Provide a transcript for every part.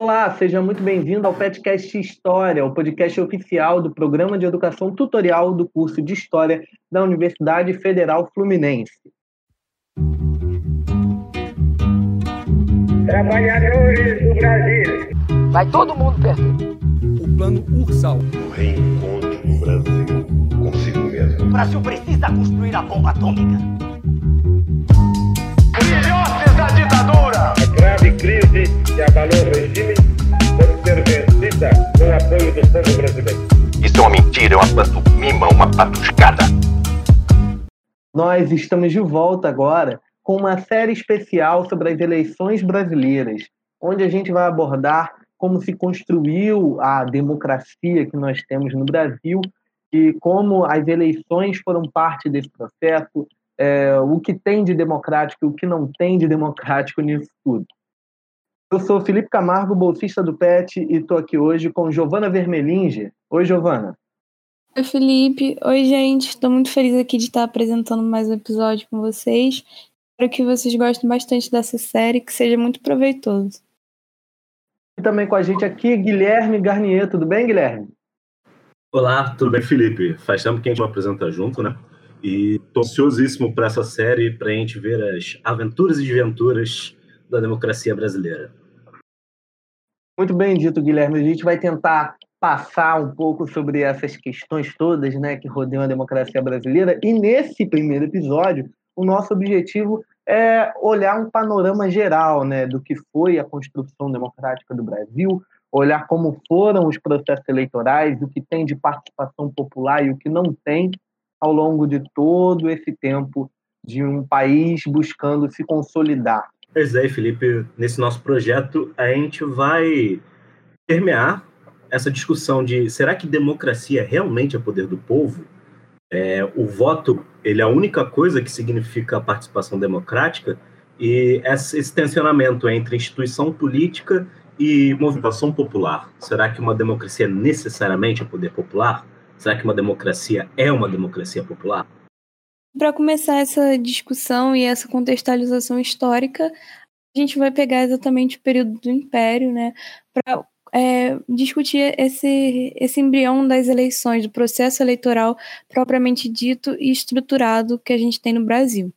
Olá, seja muito bem-vindo ao podcast História, o podcast oficial do Programa de Educação Tutorial do curso de História da Universidade Federal Fluminense. Trabalhadores do Brasil. Vai todo mundo perder. O plano Ursal. O reencontro do Brasil consigo mesmo. O Brasil precisa construir a bomba atômica. A grave crise que abalou o regime pode ser vencida com o apoio do povo brasileiro. Isso é uma mentira, é uma pantomima, uma patuscada. Nós estamos de volta agora com uma série especial sobre as eleições brasileiras, onde a gente vai abordar como se construiu a democracia que nós temos no Brasil e como as eleições foram parte desse processo, é, o que tem de democrático e o que não tem de democrático nisso tudo. Eu sou Felipe Camargo, bolsista do PET, e estou aqui hoje com Giovana Vermelinge. Oi, Giovana. Oi, Felipe. Oi, gente. Estou muito feliz aqui de estar apresentando mais um episódio com vocês. Espero que vocês gostem bastante dessa série, que seja muito proveitoso. E também com a gente aqui, Guilherme Garnier. Tudo bem, Guilherme? Olá, tudo bem, Felipe? Faz tempo que a gente não apresenta junto, né? E tô ansiosíssimo para essa série, para a gente ver as aventuras e desventuras da democracia brasileira. Muito bem dito, Guilherme. A gente vai tentar passar um pouco sobre essas questões todas né, que rodeiam a democracia brasileira. E nesse primeiro episódio, o nosso objetivo é olhar um panorama geral né, do que foi a construção democrática do Brasil, olhar como foram os processos eleitorais, o que tem de participação popular e o que não tem ao longo de todo esse tempo de um país buscando se consolidar. Pois é, Felipe, nesse nosso projeto a gente vai permear essa discussão de será que democracia realmente é poder do povo? É, o voto ele é a única coisa que significa a participação democrática e esse tensionamento entre instituição política e movimentação popular. Será que uma democracia necessariamente é poder popular? Será que uma democracia é uma democracia popular? Para começar essa discussão e essa contextualização histórica, a gente vai pegar exatamente o período do Império, né, para é, discutir esse, esse embrião das eleições, do processo eleitoral propriamente dito e estruturado que a gente tem no Brasil.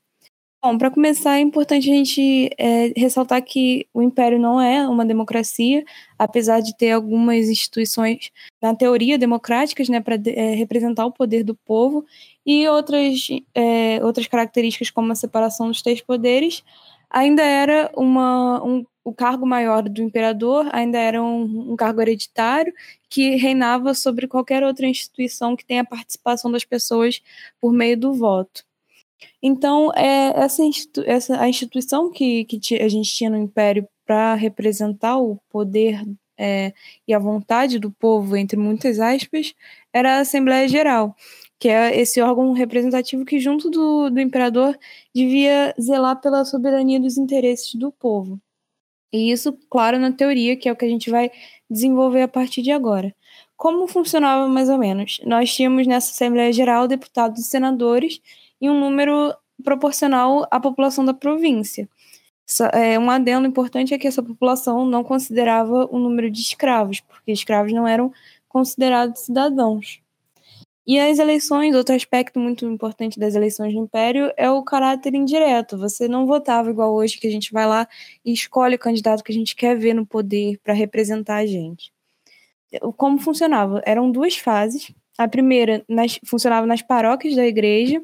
Bom, para começar, é importante a gente é, ressaltar que o Império não é uma democracia, apesar de ter algumas instituições, na teoria, democráticas, né, para é, representar o poder do povo, e outras, é, outras características, como a separação dos três poderes, ainda era uma, um, o cargo maior do imperador, ainda era um, um cargo hereditário que reinava sobre qualquer outra instituição que tenha participação das pessoas por meio do voto. Então, é, essa, institu essa a instituição que, que a gente tinha no Império para representar o poder é, e a vontade do povo, entre muitas aspas, era a Assembleia Geral, que é esse órgão representativo que, junto do, do imperador, devia zelar pela soberania dos interesses do povo. E isso, claro, na teoria, que é o que a gente vai desenvolver a partir de agora. Como funcionava mais ou menos? Nós tínhamos nessa Assembleia Geral deputados e senadores e um número proporcional à população da província. É, um adendo importante é que essa população não considerava o número de escravos, porque escravos não eram considerados cidadãos. E as eleições, outro aspecto muito importante das eleições do Império é o caráter indireto. Você não votava igual hoje, que a gente vai lá e escolhe o candidato que a gente quer ver no poder para representar a gente. Como funcionava? Eram duas fases. A primeira nas, funcionava nas paróquias da igreja,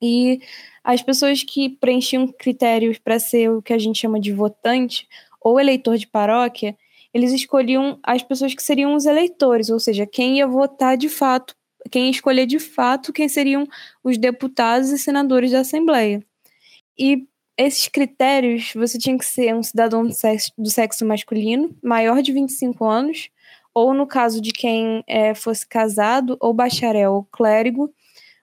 e as pessoas que preenchiam critérios para ser o que a gente chama de votante ou eleitor de paróquia, eles escolhiam as pessoas que seriam os eleitores, ou seja, quem ia votar de fato, quem escolher de fato quem seriam os deputados e senadores da Assembleia. E esses critérios, você tinha que ser um cidadão do sexo, do sexo masculino, maior de 25 anos, ou no caso de quem é, fosse casado, ou bacharel ou clérigo,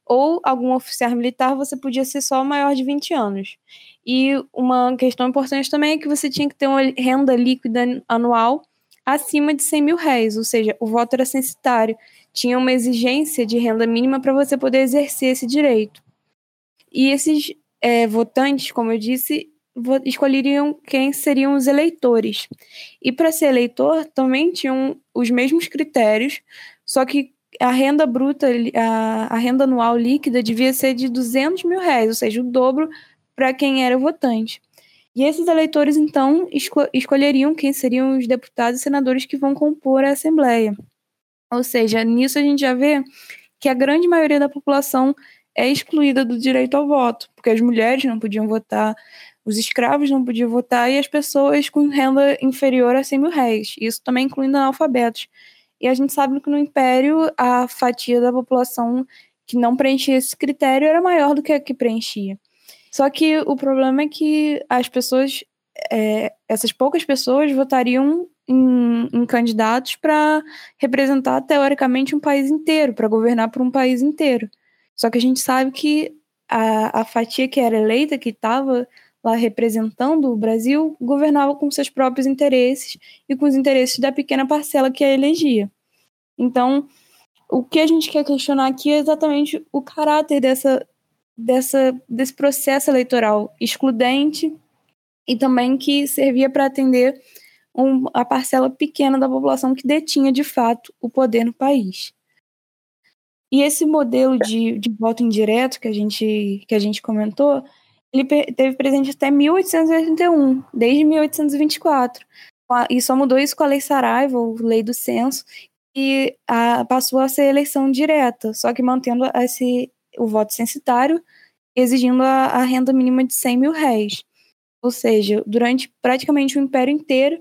ou algum oficial militar, você podia ser só maior de 20 anos. E uma questão importante também é que você tinha que ter uma renda líquida anual acima de 100 mil réis, ou seja, o voto era censitário, tinha uma exigência de renda mínima para você poder exercer esse direito. E esses é, votantes, como eu disse, escolheriam quem seriam os eleitores. E para ser eleitor também tinham os mesmos critérios, só que a renda bruta, a, a renda anual líquida devia ser de 200 mil reais, ou seja, o dobro para quem era votante. E esses eleitores, então, esco escolheriam quem seriam os deputados e senadores que vão compor a Assembleia. Ou seja, nisso a gente já vê que a grande maioria da população é excluída do direito ao voto, porque as mulheres não podiam votar, os escravos não podiam votar e as pessoas com renda inferior a 100 mil réis, isso também incluindo analfabetos. E a gente sabe que no Império a fatia da população que não preenchia esse critério era maior do que a que preenchia. Só que o problema é que as pessoas, é, essas poucas pessoas, votariam em, em candidatos para representar teoricamente um país inteiro, para governar por um país inteiro. Só que a gente sabe que a, a fatia que era eleita, que estava lá representando o Brasil, governava com seus próprios interesses e com os interesses da pequena parcela que a elegia. Então, o que a gente quer questionar aqui é exatamente o caráter dessa, dessa, desse processo eleitoral excludente e também que servia para atender um, a parcela pequena da população que detinha de fato o poder no país. E esse modelo de, de voto indireto que a gente, que a gente comentou ele teve presente até 1881, desde 1824. E só mudou isso com a Lei Saraiva, ou Lei do Censo, e a, passou a ser eleição direta, só que mantendo esse, o voto censitário, exigindo a, a renda mínima de 100 mil réis. Ou seja, durante praticamente o império inteiro,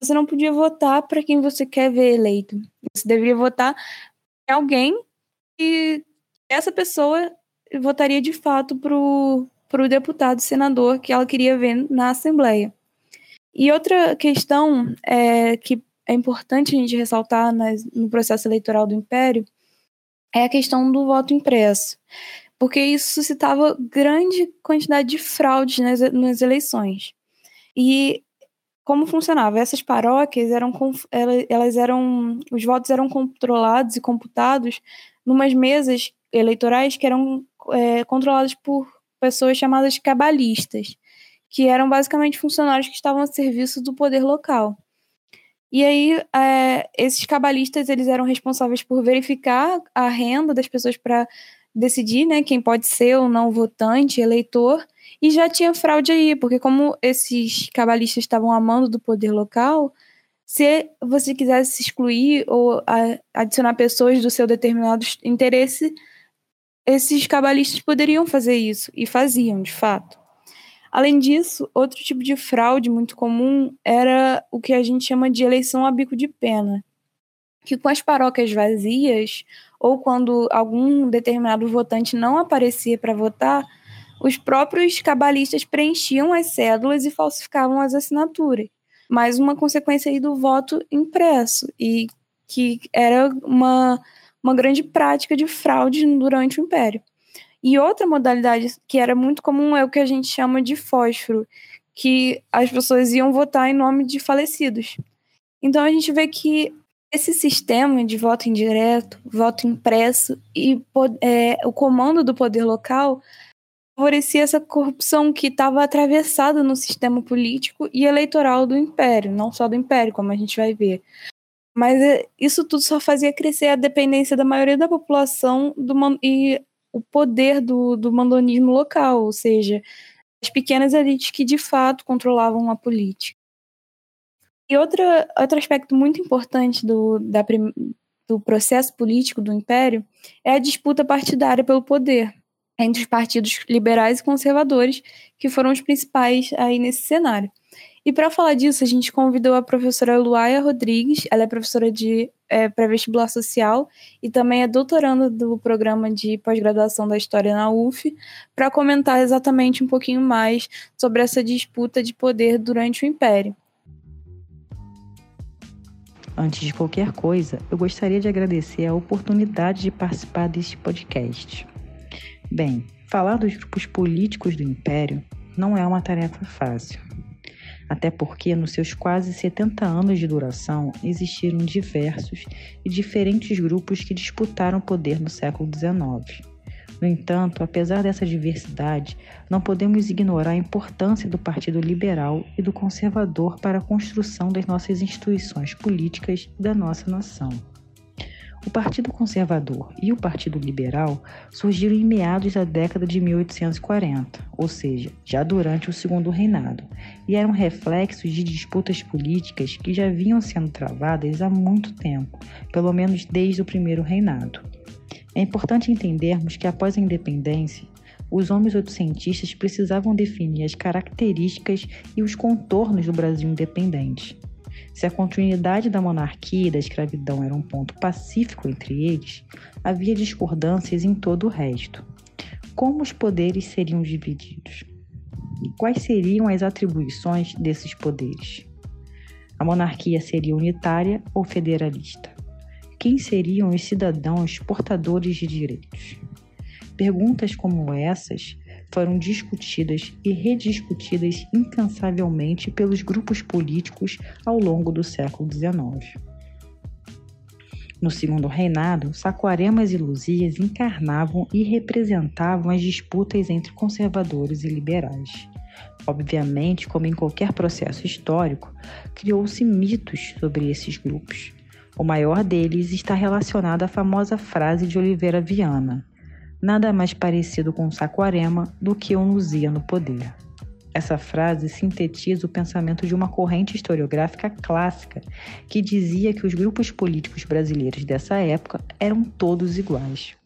você não podia votar para quem você quer ver eleito. Você deveria votar em alguém e essa pessoa votaria de fato para o deputado senador que ela queria ver na Assembleia. E outra questão é, que é importante a gente ressaltar nas, no processo eleitoral do Império é a questão do voto impresso, porque isso suscitava grande quantidade de fraudes nas, nas eleições. E como funcionava? Essas paróquias eram elas eram os votos eram controlados e computados numas mesas eleitorais que eram é, controladas por pessoas chamadas cabalistas, que eram basicamente funcionários que estavam a serviço do poder local. E aí, é, esses cabalistas eles eram responsáveis por verificar a renda das pessoas para decidir né, quem pode ser ou não votante, eleitor, e já tinha fraude aí, porque como esses cabalistas estavam amando do poder local, se você quisesse excluir ou adicionar pessoas do seu determinado interesse, esses cabalistas poderiam fazer isso, e faziam, de fato. Além disso, outro tipo de fraude muito comum era o que a gente chama de eleição a bico de pena, que com as paróquias vazias, ou quando algum determinado votante não aparecia para votar, os próprios cabalistas preenchiam as cédulas e falsificavam as assinaturas. Mais uma consequência aí do voto impresso, e que era uma uma grande prática de fraude durante o Império. E outra modalidade que era muito comum é o que a gente chama de fósforo, que as pessoas iam votar em nome de falecidos. Então a gente vê que esse sistema de voto indireto, voto impresso e é, o comando do poder local favorecia essa corrupção que estava atravessada no sistema político e eleitoral do império, não só do império, como a gente vai ver. Mas é, isso tudo só fazia crescer a dependência da maioria da população do, e o poder do, do mandonismo local, ou seja, as pequenas elites que de fato controlavam a política. E outra, outro aspecto muito importante do, da, do processo político do Império é a disputa partidária pelo poder entre os partidos liberais e conservadores, que foram os principais aí nesse cenário. E para falar disso, a gente convidou a professora Luaia Rodrigues, ela é professora de é, pré-vestibular social e também é doutoranda do programa de pós-graduação da História na UF, para comentar exatamente um pouquinho mais sobre essa disputa de poder durante o Império. Antes de qualquer coisa, eu gostaria de agradecer a oportunidade de participar deste podcast. Bem, falar dos grupos políticos do Império não é uma tarefa fácil até porque nos seus quase 70 anos de duração existiram diversos e diferentes grupos que disputaram poder no século XIX. No entanto, apesar dessa diversidade, não podemos ignorar a importância do Partido Liberal e do Conservador para a construção das nossas instituições políticas e da nossa nação. O Partido Conservador e o Partido Liberal surgiram em meados da década de 1840, ou seja, já durante o Segundo Reinado, e eram reflexos de disputas políticas que já vinham sendo travadas há muito tempo, pelo menos desde o Primeiro Reinado. É importante entendermos que após a independência, os homens oitocentistas precisavam definir as características e os contornos do Brasil independente. Se a continuidade da monarquia e da escravidão era um ponto pacífico entre eles, havia discordâncias em todo o resto. Como os poderes seriam divididos? Quais seriam as atribuições desses poderes? A monarquia seria unitária ou federalista? Quem seriam os cidadãos portadores de direitos? Perguntas como essas foram discutidas e rediscutidas incansavelmente pelos grupos políticos ao longo do século XIX. No segundo reinado, Saquaremas e Luzias encarnavam e representavam as disputas entre conservadores e liberais. Obviamente, como em qualquer processo histórico, criou-se mitos sobre esses grupos. O maior deles está relacionado à famosa frase de Oliveira Viana: nada mais parecido com um Saquarema do que Luzia no poder. Essa frase sintetiza o pensamento de uma corrente historiográfica clássica que dizia que os grupos políticos brasileiros dessa época eram todos iguais.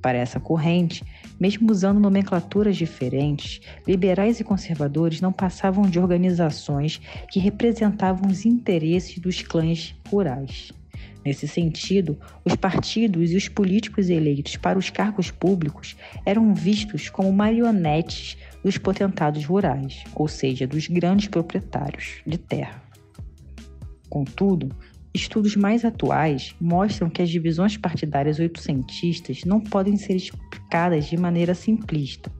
Para essa corrente, mesmo usando nomenclaturas diferentes, liberais e conservadores não passavam de organizações que representavam os interesses dos clãs rurais. Nesse sentido, os partidos e os políticos eleitos para os cargos públicos eram vistos como marionetes dos potentados rurais, ou seja, dos grandes proprietários de terra. Contudo, estudos mais atuais mostram que as divisões partidárias oitocentistas não podem ser explicadas de maneira simplista.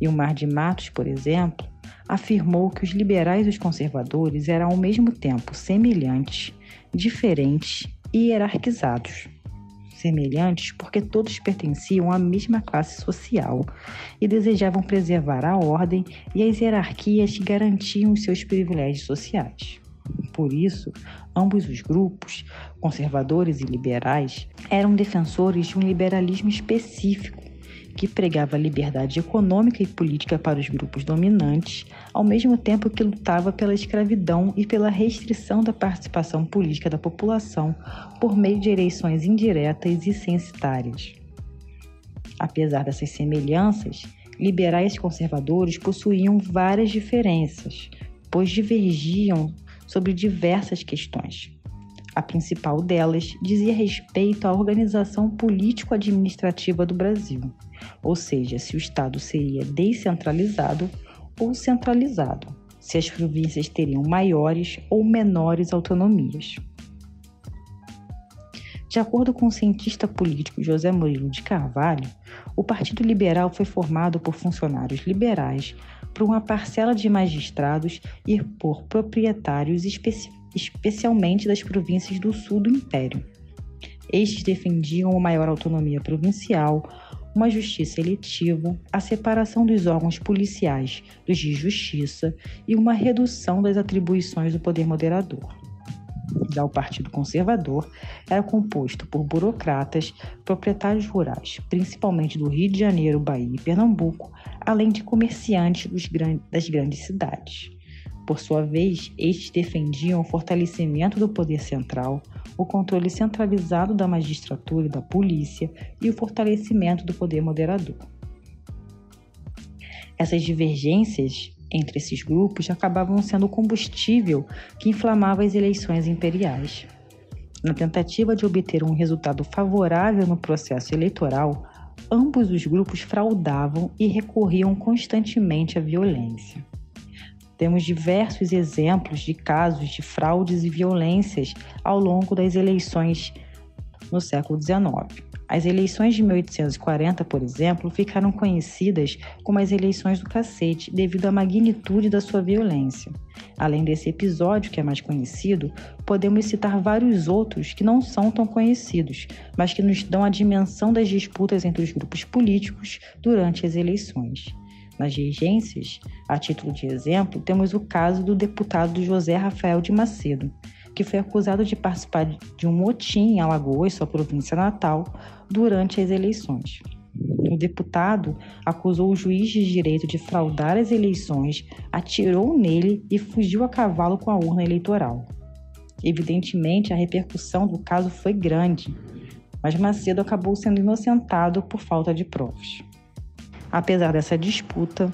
E o Mar de Matos, por exemplo, afirmou que os liberais e os conservadores eram ao mesmo tempo semelhantes, diferentes hierarquizados, semelhantes porque todos pertenciam à mesma classe social e desejavam preservar a ordem e as hierarquias que garantiam seus privilégios sociais. Por isso, ambos os grupos, conservadores e liberais, eram defensores de um liberalismo específico que pregava liberdade econômica e política para os grupos dominantes, ao mesmo tempo que lutava pela escravidão e pela restrição da participação política da população por meio de eleições indiretas e censitárias. Apesar dessas semelhanças, liberais e conservadores possuíam várias diferenças, pois divergiam sobre diversas questões. A principal delas dizia respeito à organização político-administrativa do Brasil ou seja, se o Estado seria descentralizado ou centralizado, se as províncias teriam maiores ou menores autonomias. De acordo com o cientista político José Murilo de Carvalho, o Partido Liberal foi formado por funcionários liberais, por uma parcela de magistrados e por proprietários especi especialmente das províncias do sul do Império. Estes defendiam uma maior autonomia provincial, uma justiça eletiva, a separação dos órgãos policiais dos de justiça e uma redução das atribuições do poder moderador. Já o Partido Conservador era composto por burocratas, proprietários rurais, principalmente do Rio de Janeiro, Bahia e Pernambuco, além de comerciantes das grandes cidades. Por sua vez, estes defendiam o fortalecimento do poder central, o controle centralizado da magistratura e da polícia e o fortalecimento do poder moderador. Essas divergências entre esses grupos acabavam sendo o combustível que inflamava as eleições imperiais. Na tentativa de obter um resultado favorável no processo eleitoral, ambos os grupos fraudavam e recorriam constantemente à violência. Temos diversos exemplos de casos de fraudes e violências ao longo das eleições no século XIX. As eleições de 1840, por exemplo, ficaram conhecidas como as eleições do cacete devido à magnitude da sua violência. Além desse episódio, que é mais conhecido, podemos citar vários outros que não são tão conhecidos, mas que nos dão a dimensão das disputas entre os grupos políticos durante as eleições. Nas regências, a título de exemplo, temos o caso do deputado José Rafael de Macedo, que foi acusado de participar de um motim em Alagoas, sua província natal, durante as eleições. O deputado acusou o juiz de direito de fraudar as eleições, atirou nele e fugiu a cavalo com a urna eleitoral. Evidentemente, a repercussão do caso foi grande, mas Macedo acabou sendo inocentado por falta de provas. Apesar dessa disputa,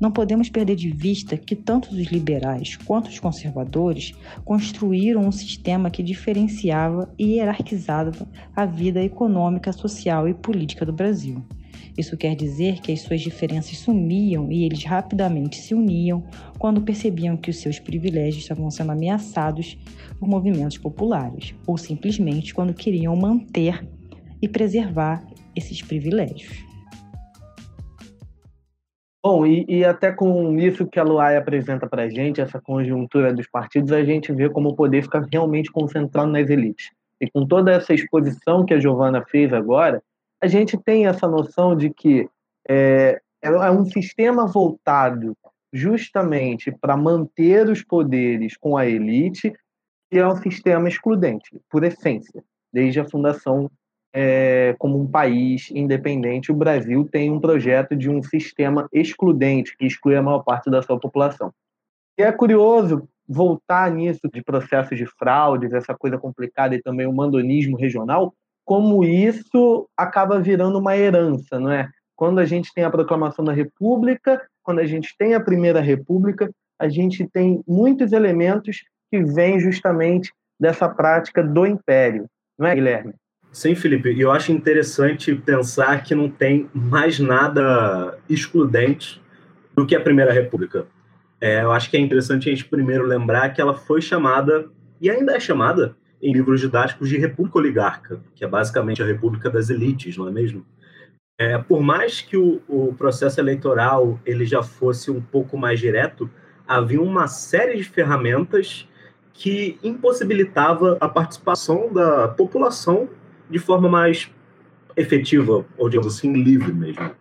não podemos perder de vista que tanto os liberais quanto os conservadores construíram um sistema que diferenciava e hierarquizava a vida econômica, social e política do Brasil. Isso quer dizer que as suas diferenças sumiam e eles rapidamente se uniam quando percebiam que os seus privilégios estavam sendo ameaçados por movimentos populares, ou simplesmente quando queriam manter e preservar esses privilégios. Bom, e, e, até com isso que a Luai apresenta para a gente, essa conjuntura dos partidos, a gente vê como o poder fica realmente concentrado nas elites. E com toda essa exposição que a Giovana fez agora, a gente tem essa noção de que é, é um sistema voltado justamente para manter os poderes com a elite, que é um sistema excludente, por essência, desde a fundação é, como um país independente, o Brasil tem um projeto de um sistema excludente, que exclui a maior parte da sua população. E é curioso voltar nisso de processos de fraudes, essa coisa complicada e também o mandonismo regional, como isso acaba virando uma herança, não é? Quando a gente tem a proclamação da República, quando a gente tem a Primeira República, a gente tem muitos elementos que vêm justamente dessa prática do Império, não é, Guilherme? Sim, Felipe, e eu acho interessante pensar que não tem mais nada excludente do que a Primeira República. É, eu acho que é interessante a gente primeiro lembrar que ela foi chamada, e ainda é chamada, em livros didáticos, de República Oligarca, que é basicamente a República das Elites, não é mesmo? É, por mais que o, o processo eleitoral ele já fosse um pouco mais direto, havia uma série de ferramentas que impossibilitava a participação da população de forma mais efetiva, ou digamos assim, livre mesmo.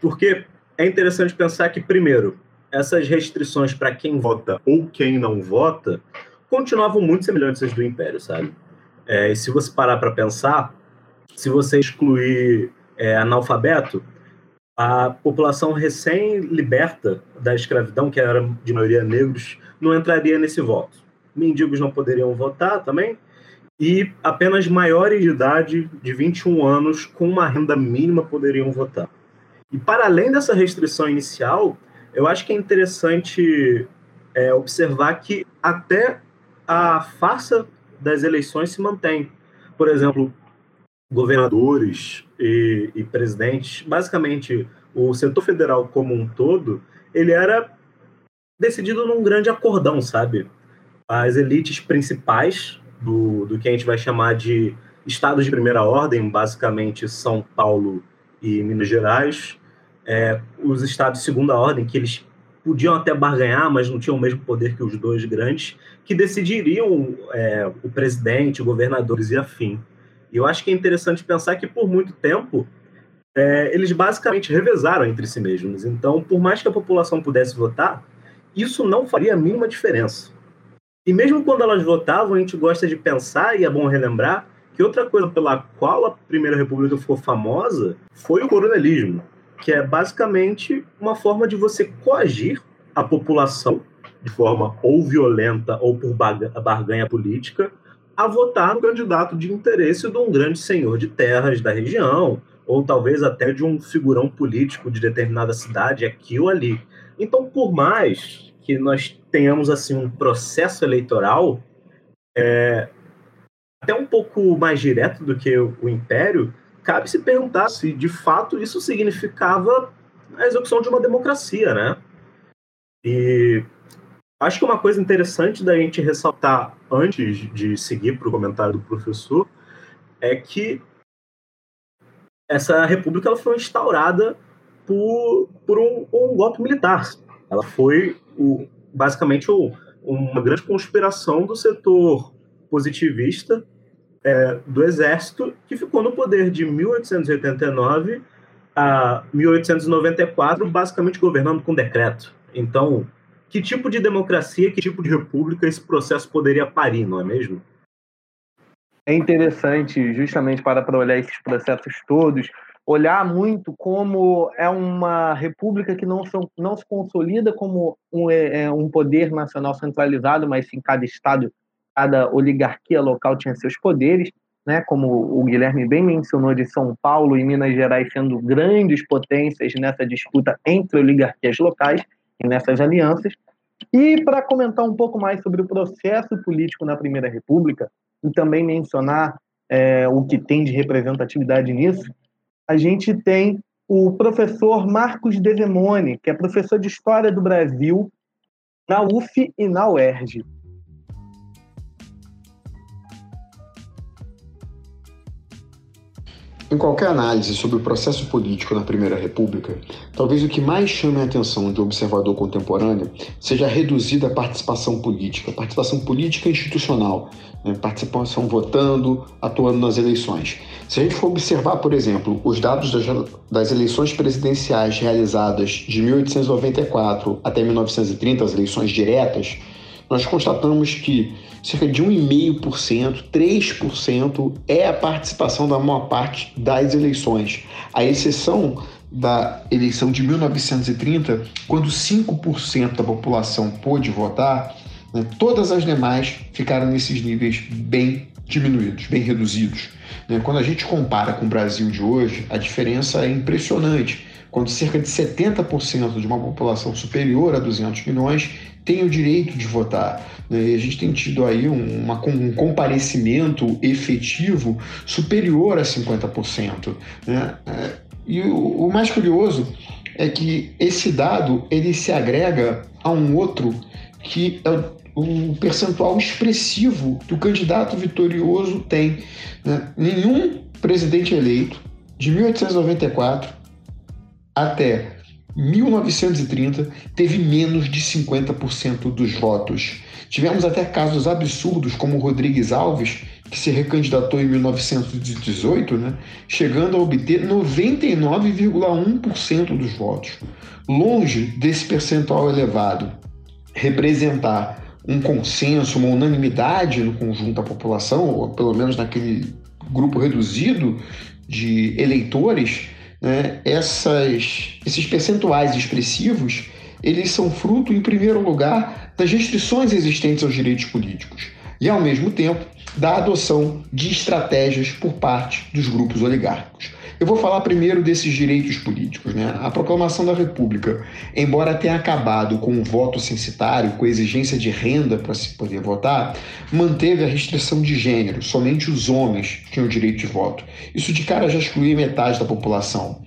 Porque é interessante pensar que, primeiro, essas restrições para quem vota ou quem não vota continuavam muito semelhantes às do Império, sabe? É, e se você parar para pensar, se você excluir é, analfabeto, a população recém-liberta da escravidão, que era de maioria negros, não entraria nesse voto. Mendigos não poderiam votar também, e apenas maiores de idade de 21 anos com uma renda mínima poderiam votar. E para além dessa restrição inicial, eu acho que é interessante é, observar que até a farsa das eleições se mantém. Por exemplo, governadores e, e presidentes, basicamente o setor federal como um todo, ele era decidido num grande acordão, sabe? As elites principais do, do que a gente vai chamar de estados de primeira ordem, basicamente São Paulo e Minas Gerais, é, os estados de segunda ordem, que eles podiam até barganhar, mas não tinham o mesmo poder que os dois grandes, que decidiriam é, o presidente, governadores e afim. E eu acho que é interessante pensar que, por muito tempo, é, eles basicamente revezaram entre si mesmos. Então, por mais que a população pudesse votar, isso não faria a mínima diferença. E mesmo quando elas votavam, a gente gosta de pensar, e é bom relembrar, que outra coisa pela qual a Primeira República ficou famosa foi o coronelismo, que é basicamente uma forma de você coagir a população de forma ou violenta ou por barganha política a votar no candidato de interesse de um grande senhor de terras da região, ou talvez até de um figurão político de determinada cidade aqui ou ali. Então, por mais que nós tenhamos assim um processo eleitoral é, até um pouco mais direto do que o, Império, cabe se perguntar se de fato isso significava a execução de uma democracia, né? E acho que uma coisa interessante da gente ressaltar antes de seguir para o comentário do professor é que essa república ela foi instaurada por, por um, um golpe militar. Ela foi o, basicamente uma grande conspiração do setor positivista é, do exército que ficou no poder de 1889 a 1894, basicamente governando com decreto. Então, que tipo de democracia, que tipo de república esse processo poderia parir, não é mesmo? É interessante, justamente para, para olhar esses processos todos, olhar muito como é uma república que não, são, não se consolida como um, é, é, um poder nacional centralizado, mas sim cada estado, cada oligarquia local tinha seus poderes, né? como o Guilherme bem mencionou de São Paulo e Minas Gerais sendo grandes potências nessa disputa entre oligarquias locais e nessas alianças. E para comentar um pouco mais sobre o processo político na Primeira República, e também mencionar é, o que tem de representatividade nisso, a gente tem o professor Marcos Desemone, que é professor de História do Brasil na UF e na UERJ. Em qualquer análise sobre o processo político na Primeira República, talvez o que mais chame a atenção de um observador contemporâneo seja a reduzida participação política, participação política institucional, né? participação votando, atuando nas eleições. Se a gente for observar, por exemplo, os dados das, das eleições presidenciais realizadas de 1894 até 1930, as eleições diretas, nós constatamos que cerca de 1,5%, 3% é a participação da maior parte das eleições, a exceção da eleição de 1930, quando 5% da população pôde votar, né, todas as demais ficaram nesses níveis bem diminuídos, bem reduzidos. Né? Quando a gente compara com o Brasil de hoje, a diferença é impressionante. Quando cerca de 70% de uma população superior a 200 milhões tem o direito de votar. Né? E a gente tem tido aí um, uma, um comparecimento efetivo superior a 50%. Né? É, e o, o mais curioso é que esse dado ele se agrega a um outro que é o percentual expressivo que o candidato vitorioso tem. Né? Nenhum presidente eleito de 1894 até 1930 teve menos de 50% dos votos. Tivemos até casos absurdos, como Rodrigues Alves, que se recandidatou em 1918, né, chegando a obter 99,1% dos votos. Longe desse percentual elevado representar um consenso, uma unanimidade no conjunto da população, ou pelo menos naquele grupo reduzido de eleitores, né, essas, esses percentuais expressivos, eles são fruto, em primeiro lugar, das restrições existentes aos direitos políticos e, ao mesmo tempo, da adoção de estratégias por parte dos grupos oligárquicos. Eu vou falar primeiro desses direitos políticos. Né? A proclamação da República, embora tenha acabado com o voto censitário, com a exigência de renda para se poder votar, manteve a restrição de gênero. Somente os homens tinham o direito de voto. Isso de cara já excluía metade da população.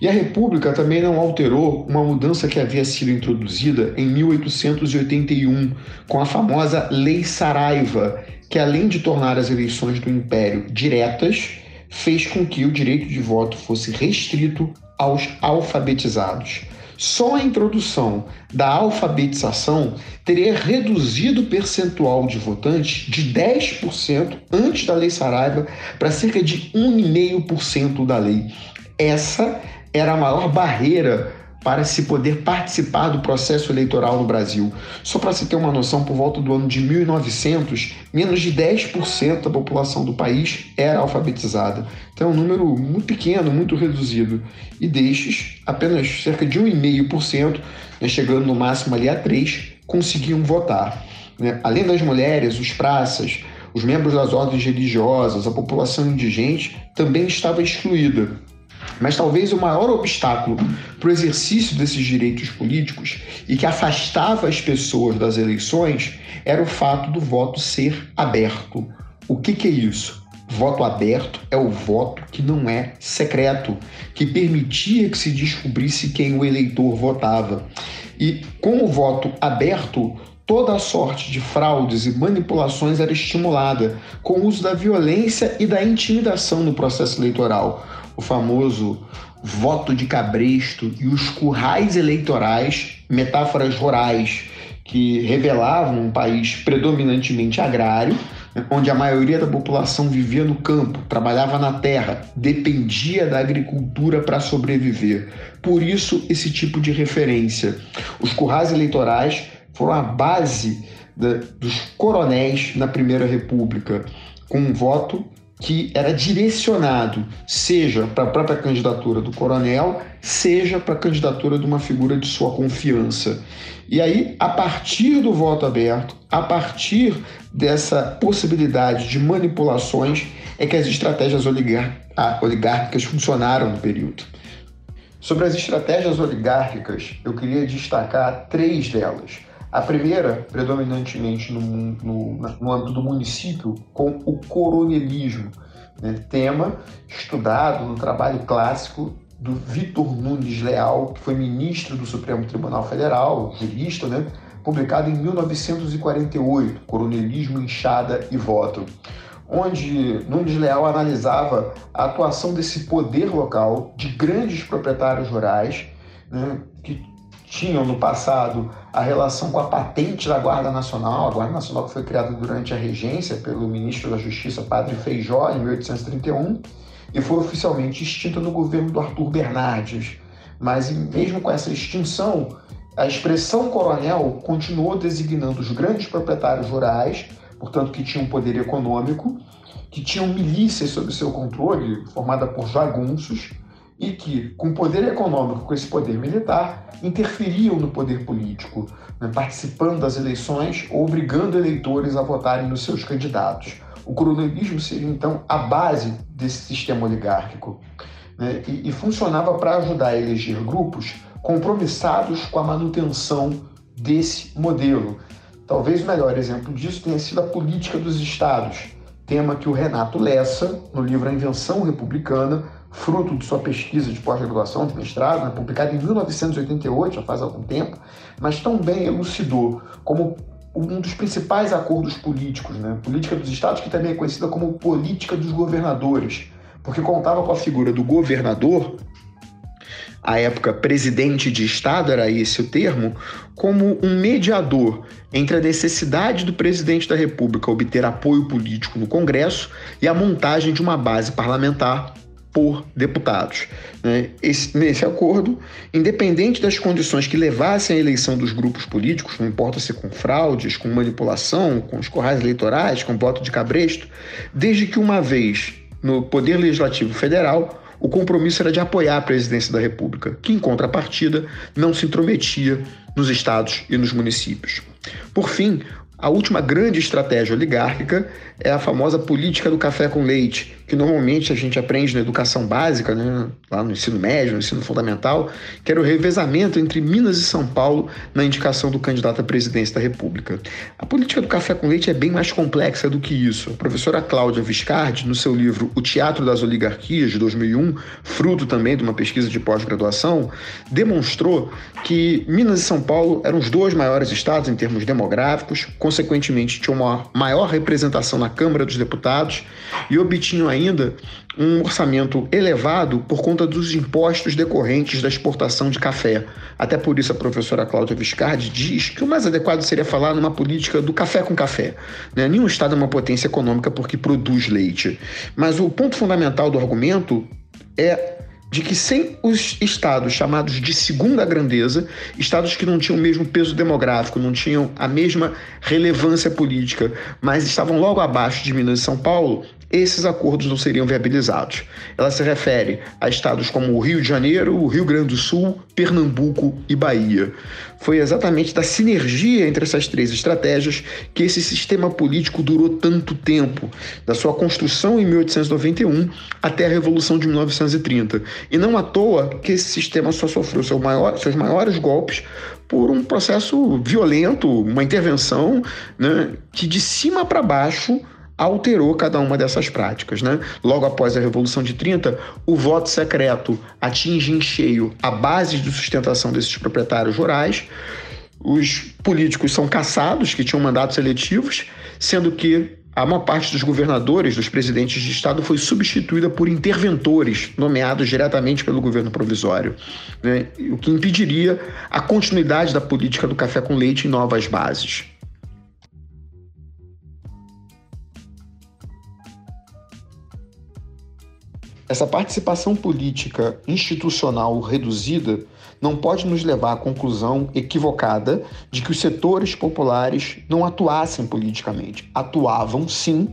E a República também não alterou uma mudança que havia sido introduzida em 1881, com a famosa Lei Saraiva, que além de tornar as eleições do Império diretas, fez com que o direito de voto fosse restrito aos alfabetizados. Só a introdução da alfabetização teria reduzido o percentual de votantes de 10% antes da Lei Saraiva para cerca de 1,5% da lei. Essa era a maior barreira para se poder participar do processo eleitoral no Brasil. Só para se ter uma noção, por volta do ano de 1900, menos de 10% da população do país era alfabetizada. Então é um número muito pequeno, muito reduzido. E destes, apenas cerca de 1,5%, né, chegando no máximo ali a 3%, conseguiam votar. Né? Além das mulheres, os praças, os membros das ordens religiosas, a população indigente também estava excluída. Mas talvez o maior obstáculo para o exercício desses direitos políticos e que afastava as pessoas das eleições era o fato do voto ser aberto. O que, que é isso? Voto aberto é o voto que não é secreto, que permitia que se descobrisse quem o eleitor votava. E com o voto aberto, toda a sorte de fraudes e manipulações era estimulada, com o uso da violência e da intimidação no processo eleitoral o famoso voto de cabresto e os currais eleitorais, metáforas rurais que revelavam um país predominantemente agrário, onde a maioria da população vivia no campo, trabalhava na terra, dependia da agricultura para sobreviver. Por isso, esse tipo de referência. Os currais eleitorais foram a base da, dos coronéis na Primeira República, com um voto que era direcionado, seja para a própria candidatura do coronel, seja para a candidatura de uma figura de sua confiança. E aí, a partir do voto aberto, a partir dessa possibilidade de manipulações, é que as estratégias oligárquicas funcionaram no período. Sobre as estratégias oligárquicas, eu queria destacar três delas. A primeira, predominantemente no, no, no âmbito do município, com o coronelismo, né? tema estudado no trabalho clássico do Vitor Nunes Leal, que foi ministro do Supremo Tribunal Federal, jurista, né? publicado em 1948, Coronelismo, Inchada e Voto, onde Nunes Leal analisava a atuação desse poder local de grandes proprietários rurais né, que tinham no passado a relação com a patente da Guarda Nacional, a Guarda Nacional que foi criada durante a regência pelo ministro da Justiça, Padre Feijó, em 1831, e foi oficialmente extinta no governo do Arthur Bernardes. Mas mesmo com essa extinção, a expressão coronel continuou designando os grandes proprietários rurais, portanto que tinham poder econômico, que tinham milícias sob seu controle, formada por jagunços, e que, com poder econômico, com esse poder militar, interferiam no poder político, né, participando das eleições ou obrigando eleitores a votarem nos seus candidatos. O coronelismo seria, então, a base desse sistema oligárquico né, e, e funcionava para ajudar a eleger grupos compromissados com a manutenção desse modelo. Talvez o melhor exemplo disso tenha sido a política dos estados, tema que o Renato Lessa, no livro A Invenção Republicana, fruto de sua pesquisa de pós-graduação, de mestrado, né, publicada em 1988, já faz algum tempo, mas também elucidou como um dos principais acordos políticos, né, política dos estados, que também é conhecida como política dos governadores, porque contava com a figura do governador, à época presidente de estado, era esse o termo, como um mediador entre a necessidade do presidente da República obter apoio político no Congresso e a montagem de uma base parlamentar por deputados. Né? Esse, nesse acordo, independente das condições que levassem à eleição dos grupos políticos, não importa se com fraudes, com manipulação, com os corrais eleitorais, com voto de cabresto, desde que uma vez no Poder Legislativo Federal, o compromisso era de apoiar a presidência da República, que, em contrapartida, não se intrometia nos estados e nos municípios. Por fim, a última grande estratégia oligárquica é a famosa política do café com leite, que normalmente a gente aprende na educação básica, né, lá no ensino médio, no ensino fundamental, que era o revezamento entre Minas e São Paulo na indicação do candidato à presidência da República. A política do café com leite é bem mais complexa do que isso. A professora Cláudia Viscardi, no seu livro O Teatro das Oligarquias, de 2001, fruto também de uma pesquisa de pós-graduação, demonstrou que Minas e São Paulo eram os dois maiores estados em termos demográficos, consequentemente tinham uma maior representação na Câmara dos Deputados e obtinham ainda um orçamento elevado por conta dos impostos decorrentes da exportação de café. Até por isso a professora Cláudia Viscardi diz que o mais adequado seria falar numa política do café com café. Né? Nenhum Estado é uma potência econômica porque produz leite. Mas o ponto fundamental do argumento é de que sem os estados chamados de segunda grandeza, estados que não tinham o mesmo peso demográfico, não tinham a mesma relevância política, mas estavam logo abaixo de Minas e São Paulo, esses acordos não seriam viabilizados. Ela se refere a estados como o Rio de Janeiro, o Rio Grande do Sul, Pernambuco e Bahia. Foi exatamente da sinergia entre essas três estratégias que esse sistema político durou tanto tempo, da sua construção em 1891 até a Revolução de 1930. E não à toa que esse sistema só sofreu seu maior, seus maiores golpes por um processo violento, uma intervenção né, que de cima para baixo alterou cada uma dessas práticas. Né? Logo após a Revolução de 30, o voto secreto atinge em cheio a base de sustentação desses proprietários rurais. Os políticos são caçados, que tinham mandatos eletivos, sendo que a maior parte dos governadores, dos presidentes de Estado, foi substituída por interventores nomeados diretamente pelo governo provisório, né? o que impediria a continuidade da política do café com leite em novas bases. Essa participação política institucional reduzida não pode nos levar à conclusão equivocada de que os setores populares não atuassem politicamente. Atuavam sim,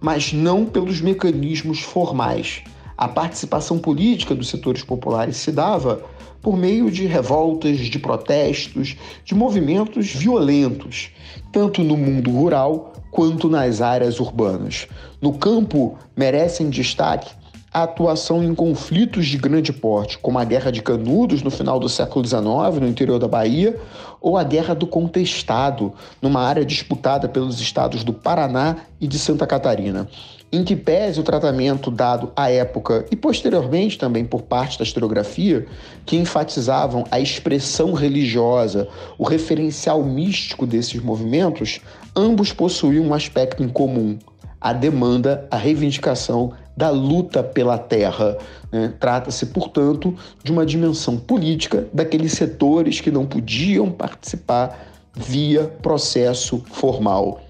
mas não pelos mecanismos formais. A participação política dos setores populares se dava por meio de revoltas, de protestos, de movimentos violentos, tanto no mundo rural quanto nas áreas urbanas. No campo, merecem destaque a atuação em conflitos de grande porte, como a Guerra de Canudos no final do século XIX, no interior da Bahia, ou a Guerra do Contestado, numa área disputada pelos estados do Paraná e de Santa Catarina. Em que pese o tratamento dado à época e posteriormente também por parte da historiografia, que enfatizavam a expressão religiosa, o referencial místico desses movimentos, ambos possuíam um aspecto em comum: a demanda, a reivindicação da luta pela terra. Né? Trata-se, portanto, de uma dimensão política daqueles setores que não podiam participar via processo formal.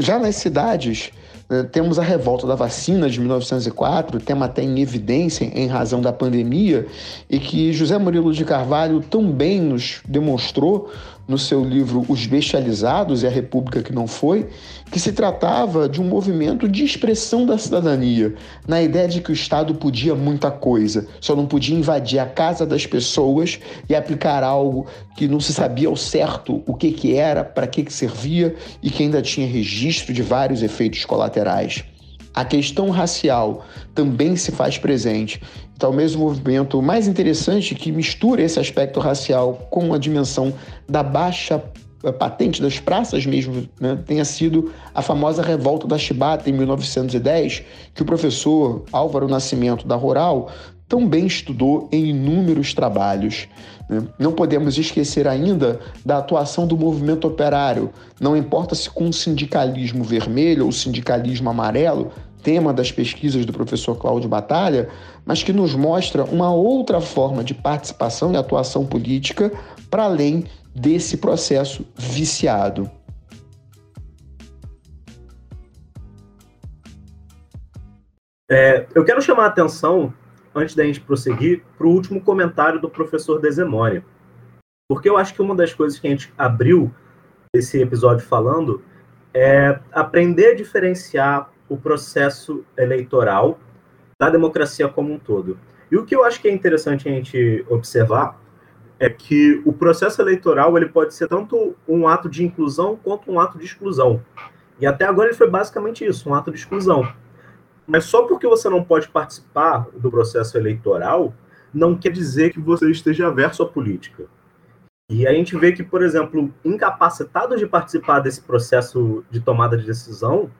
Já nas cidades, né, temos a revolta da vacina de 1904, tema até em evidência em razão da pandemia, e que José Murilo de Carvalho também nos demonstrou no seu livro Os Bestializados e a República que Não Foi, que se tratava de um movimento de expressão da cidadania, na ideia de que o Estado podia muita coisa, só não podia invadir a casa das pessoas e aplicar algo que não se sabia ao certo o que, que era, para que, que servia e que ainda tinha registro de vários efeitos colaterais. A questão racial também se faz presente. Talvez o movimento mais interessante que mistura esse aspecto racial com a dimensão da baixa eh, patente das praças mesmo, né, tenha sido a famosa revolta da Chibata em 1910, que o professor Álvaro Nascimento da Rural também estudou em inúmeros trabalhos. Né? Não podemos esquecer ainda da atuação do movimento operário, não importa se com sindicalismo vermelho ou sindicalismo amarelo, tema das pesquisas do professor Cláudio Batalha, mas que nos mostra uma outra forma de participação e atuação política para além desse processo viciado. É, eu quero chamar a atenção, antes da gente prosseguir, para o último comentário do professor Desemore. Porque eu acho que uma das coisas que a gente abriu esse episódio falando é aprender a diferenciar o processo eleitoral da democracia como um todo. E o que eu acho que é interessante a gente observar é que o processo eleitoral ele pode ser tanto um ato de inclusão quanto um ato de exclusão. E até agora ele foi basicamente isso, um ato de exclusão. Mas só porque você não pode participar do processo eleitoral, não quer dizer que você esteja averso à política. E a gente vê que, por exemplo, incapacitados de participar desse processo de tomada de decisão,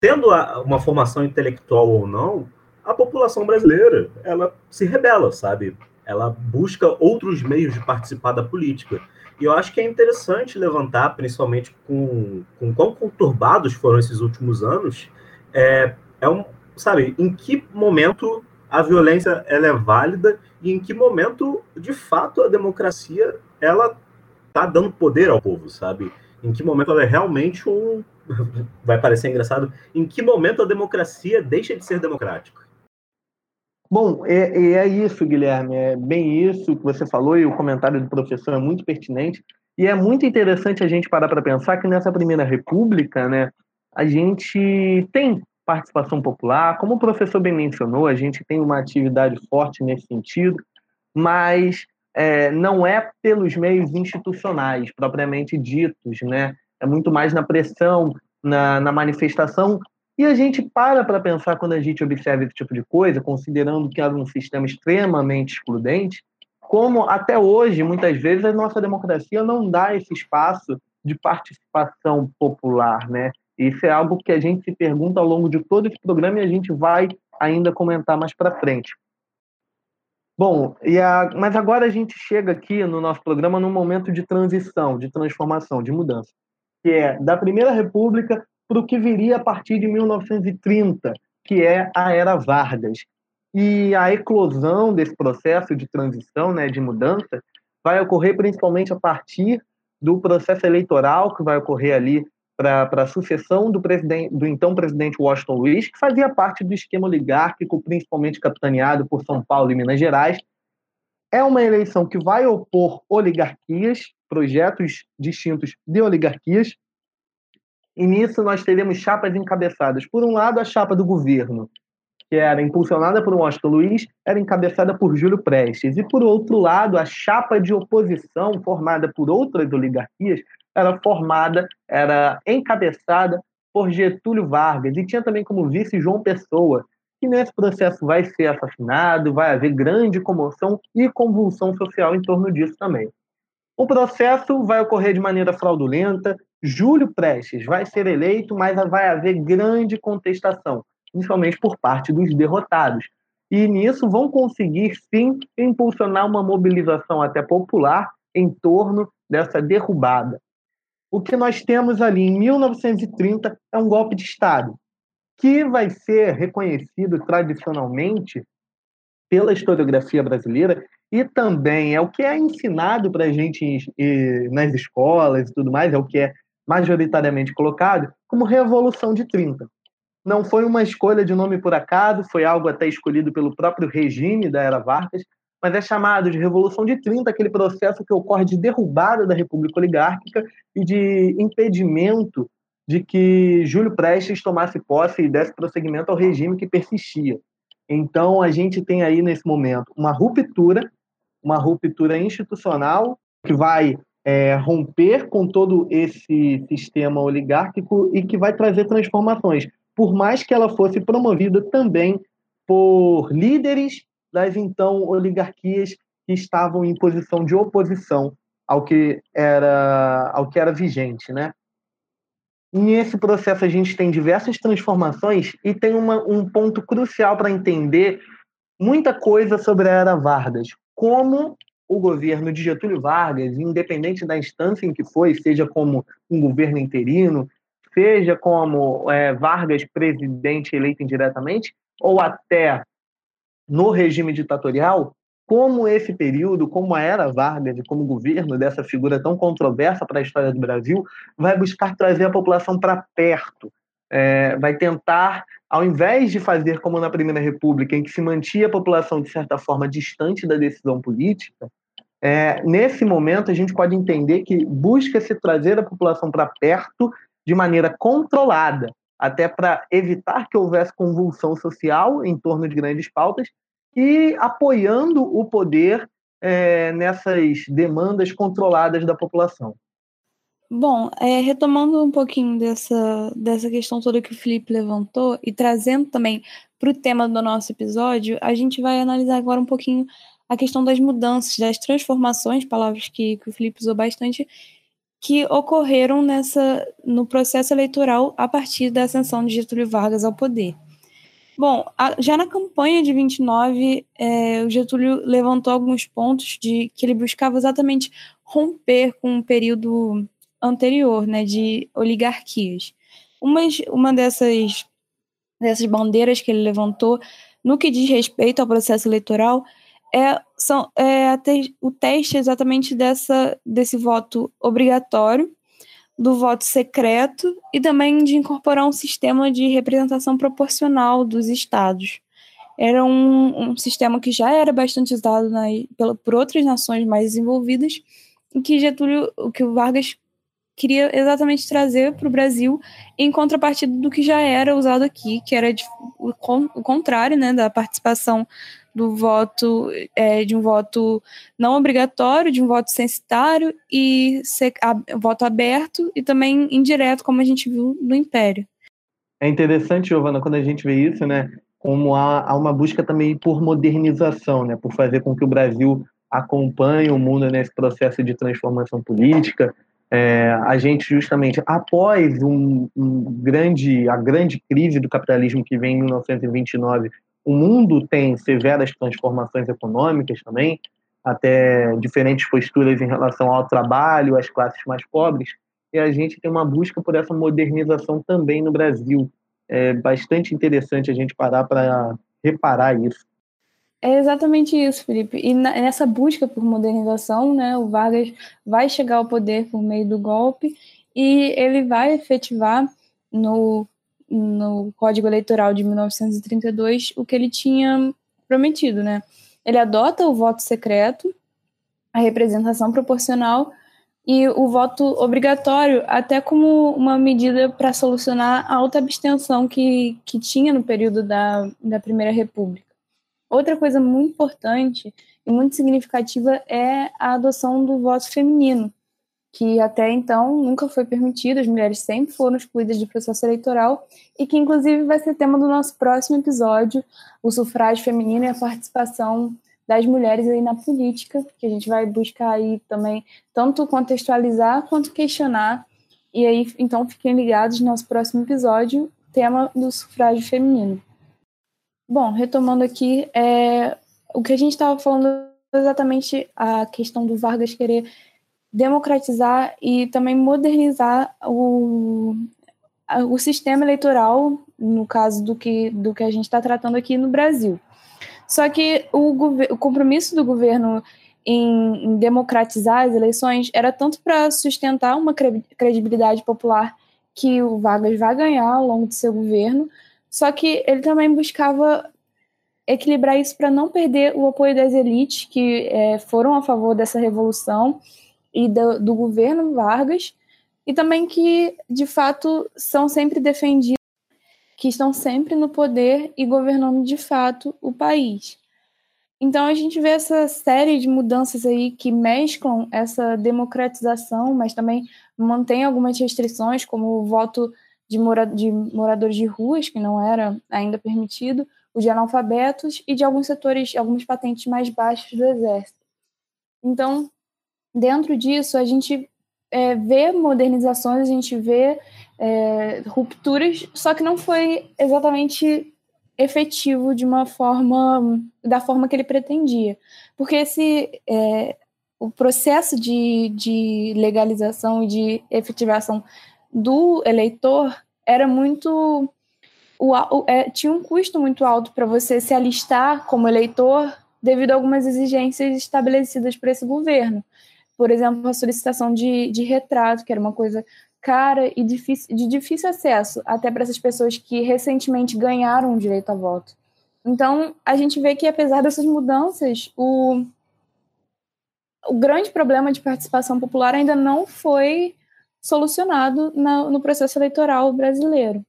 tendo uma formação intelectual ou não, a população brasileira ela se rebela, sabe? Ela busca outros meios de participar da política. E eu acho que é interessante levantar, principalmente com, com quão conturbados foram esses últimos anos, é, é um, sabe, em que momento a violência ela é válida e em que momento, de fato, a democracia ela está dando poder ao povo, sabe? Em que momento ela é realmente um, vai parecer engraçado, em que momento a democracia deixa de ser democrática? Bom, é, é isso, Guilherme, é bem isso que você falou e o comentário do professor é muito pertinente. E é muito interessante a gente parar para pensar que nessa Primeira República, né, a gente tem participação popular, como o professor bem mencionou, a gente tem uma atividade forte nesse sentido, mas é, não é pelos meios institucionais propriamente ditos, né? é muito mais na pressão, na, na manifestação. E a gente para para pensar quando a gente observa esse tipo de coisa, considerando que era um sistema extremamente excludente, como até hoje, muitas vezes, a nossa democracia não dá esse espaço de participação popular, né? Isso é algo que a gente se pergunta ao longo de todo esse programa e a gente vai ainda comentar mais para frente. Bom, e a, mas agora a gente chega aqui no nosso programa num momento de transição, de transformação, de mudança que é da Primeira República para o que viria a partir de 1930, que é a Era Vargas. E a eclosão desse processo de transição, né, de mudança, vai ocorrer principalmente a partir do processo eleitoral que vai ocorrer ali para a sucessão do, do então presidente Washington Luiz, que fazia parte do esquema oligárquico, principalmente capitaneado por São Paulo e Minas Gerais. É uma eleição que vai opor oligarquias, projetos distintos de oligarquias, e nisso nós teremos chapas encabeçadas. Por um lado, a chapa do governo, que era impulsionada por Washington Luiz, era encabeçada por Júlio Prestes. E, por outro lado, a chapa de oposição, formada por outras oligarquias, era formada, era encabeçada por Getúlio Vargas. E tinha também como vice João Pessoa, que nesse processo vai ser assassinado, vai haver grande comoção e convulsão social em torno disso também. O processo vai ocorrer de maneira fraudulenta. Júlio Prestes vai ser eleito, mas vai haver grande contestação principalmente por parte dos derrotados. E nisso vão conseguir, sim, impulsionar uma mobilização até popular em torno dessa derrubada. O que nós temos ali em 1930 é um golpe de Estado, que vai ser reconhecido tradicionalmente pela historiografia brasileira e também é o que é ensinado para a gente nas escolas e tudo mais, é o que é majoritariamente colocado como Revolução de 30 não foi uma escolha de nome por acaso, foi algo até escolhido pelo próprio regime da Era Vargas, mas é chamado de Revolução de 30, aquele processo que ocorre de derrubada da República Oligárquica e de impedimento de que Júlio Prestes tomasse posse e desse prosseguimento ao regime que persistia. Então, a gente tem aí, nesse momento, uma ruptura, uma ruptura institucional que vai é, romper com todo esse sistema oligárquico e que vai trazer transformações por mais que ela fosse promovida também por líderes das então oligarquias que estavam em posição de oposição ao que era ao que era vigente, né? Nesse processo a gente tem diversas transformações e tem uma, um ponto crucial para entender muita coisa sobre a era Vargas, como o governo de Getúlio Vargas, independente da instância em que foi, seja como um governo interino, seja como é, Vargas presidente eleito indiretamente, ou até no regime ditatorial, como esse período, como a era Vargas e como governo dessa figura tão controversa para a história do Brasil, vai buscar trazer a população para perto, é, vai tentar, ao invés de fazer como na Primeira República, em que se mantinha a população de certa forma distante da decisão política, é, nesse momento a gente pode entender que busca-se trazer a população para perto de maneira controlada, até para evitar que houvesse convulsão social em torno de grandes pautas e apoiando o poder é, nessas demandas controladas da população. Bom, é, retomando um pouquinho dessa, dessa questão toda que o Felipe levantou e trazendo também para o tema do nosso episódio, a gente vai analisar agora um pouquinho a questão das mudanças, das transformações, palavras que, que o Felipe usou bastante, que ocorreram nessa no processo eleitoral a partir da ascensão de Getúlio Vargas ao poder. Bom, a, já na campanha de 29, é, o Getúlio levantou alguns pontos de que ele buscava exatamente romper com o período anterior, né, de oligarquias. Uma, uma dessas, dessas bandeiras que ele levantou no que diz respeito ao processo eleitoral é, são, é te, o teste exatamente dessa, desse voto obrigatório, do voto secreto e também de incorporar um sistema de representação proporcional dos estados. Era um, um sistema que já era bastante usado na, pela, por outras nações mais desenvolvidas e que Getúlio, o que o Vargas queria exatamente trazer para o Brasil em contrapartida do que já era usado aqui, que era de, o, o contrário, né, da participação do voto, é, de um voto não obrigatório, de um voto censitário e ser, a, voto aberto e também indireto, como a gente viu no Império. É interessante, Giovana, quando a gente vê isso, né, como há, há uma busca também por modernização, né, por fazer com que o Brasil acompanhe o mundo nesse processo de transformação política. É, a gente justamente após um, um grande a grande crise do capitalismo que vem em 1929 o mundo tem severas transformações econômicas também, até diferentes posturas em relação ao trabalho, às classes mais pobres. e a gente tem uma busca por essa modernização também no Brasil. É bastante interessante a gente parar para reparar isso. É exatamente isso, Felipe. E nessa busca por modernização, né, o Vargas vai chegar ao poder por meio do golpe e ele vai efetivar no, no Código Eleitoral de 1932 o que ele tinha prometido, né? Ele adota o voto secreto, a representação proporcional e o voto obrigatório, até como uma medida para solucionar a alta abstenção que, que tinha no período da, da Primeira República. Outra coisa muito importante e muito significativa é a adoção do voto feminino, que até então nunca foi permitido, as mulheres sempre foram excluídas do processo eleitoral e que inclusive vai ser tema do nosso próximo episódio, o sufrágio feminino e a participação das mulheres aí na política, que a gente vai buscar aí também tanto contextualizar quanto questionar. E aí, então, fiquem ligados no nosso próximo episódio, tema do sufrágio feminino. Bom, retomando aqui, é, o que a gente estava falando exatamente a questão do Vargas querer democratizar e também modernizar o, o sistema eleitoral, no caso do que, do que a gente está tratando aqui no Brasil. Só que o, o compromisso do governo em, em, democratizar as eleições era tanto para sustentar uma credibilidade popular que o Vargas vai ganhar ao longo do seu governo, só que ele também buscava equilibrar isso para não perder o apoio das elites que é, foram a favor dessa revolução e do, do governo Vargas, e também que, de fato, são sempre defendidos, que estão sempre no poder e governando de fato o país. Então a gente vê essa série de mudanças aí que mesclam essa democratização, mas também mantém algumas restrições, como o voto de, mora de moradores de ruas, que não era ainda permitido, o de analfabetos e de alguns setores, algumas patentes mais baixas do Exército. Então, dentro disso, a gente é, vê modernizações, a gente vê é, rupturas, só que não foi exatamente efetivo de uma forma, da forma que ele pretendia. Porque esse, é, o processo de, de legalização e de efetivação do eleitor era muito. O, o, é, tinha um custo muito alto para você se alistar como eleitor devido a algumas exigências estabelecidas por esse governo. Por exemplo, a solicitação de, de retrato, que era uma coisa cara e difícil, de difícil acesso, até para essas pessoas que recentemente ganharam o direito a voto. Então, a gente vê que, apesar dessas mudanças, o, o grande problema de participação popular ainda não foi solucionado na, no processo eleitoral brasileiro.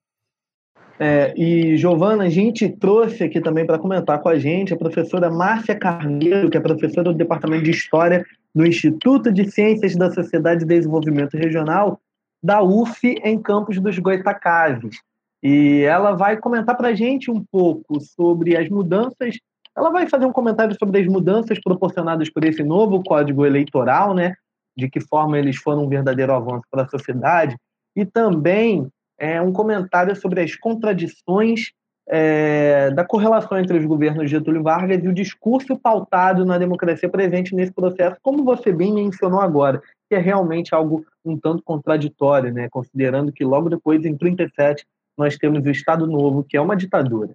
É, e, Giovana, a gente trouxe aqui também para comentar com a gente a professora Márcia Carneiro, que é professora do Departamento de História do Instituto de Ciências da Sociedade e Desenvolvimento Regional da UF em Campos dos Goitacazes. E ela vai comentar para a gente um pouco sobre as mudanças. Ela vai fazer um comentário sobre as mudanças proporcionadas por esse novo Código Eleitoral, né? de que forma eles foram um verdadeiro avanço para a sociedade, e também é, um comentário sobre as contradições é, da correlação entre os governos Getúlio Vargas e o discurso pautado na democracia presente nesse processo, como você bem mencionou agora, que é realmente algo um tanto contraditório, né? considerando que logo depois, em 37, nós temos o Estado Novo, que é uma ditadura.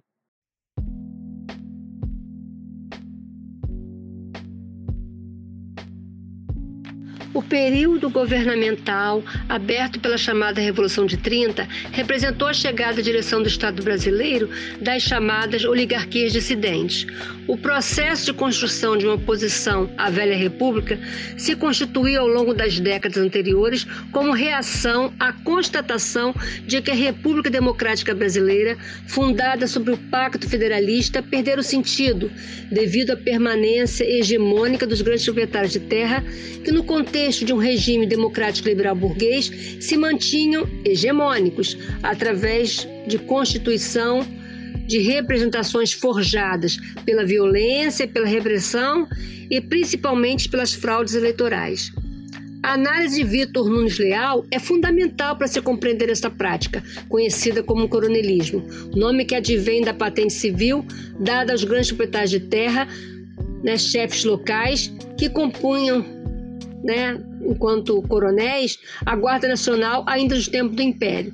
O período governamental, aberto pela chamada Revolução de 30, representou a chegada à direção do Estado brasileiro das chamadas oligarquias dissidentes. O processo de construção de uma oposição à velha República se constituiu ao longo das décadas anteriores como reação à constatação de que a República Democrática Brasileira, fundada sobre o Pacto Federalista, perdera o sentido devido à permanência hegemônica dos grandes proprietários de terra que, no contexto contexto de um regime democrático liberal burguês, se mantinham hegemônicos através de constituição de representações forjadas pela violência, pela repressão e principalmente pelas fraudes eleitorais. A análise de Vitor Nunes Leal é fundamental para se compreender esta prática, conhecida como coronelismo, nome que advém da patente civil dada aos grandes proprietários de terra, né, chefes locais que compunham né, enquanto coronéis, a Guarda Nacional ainda dos tempos do Império.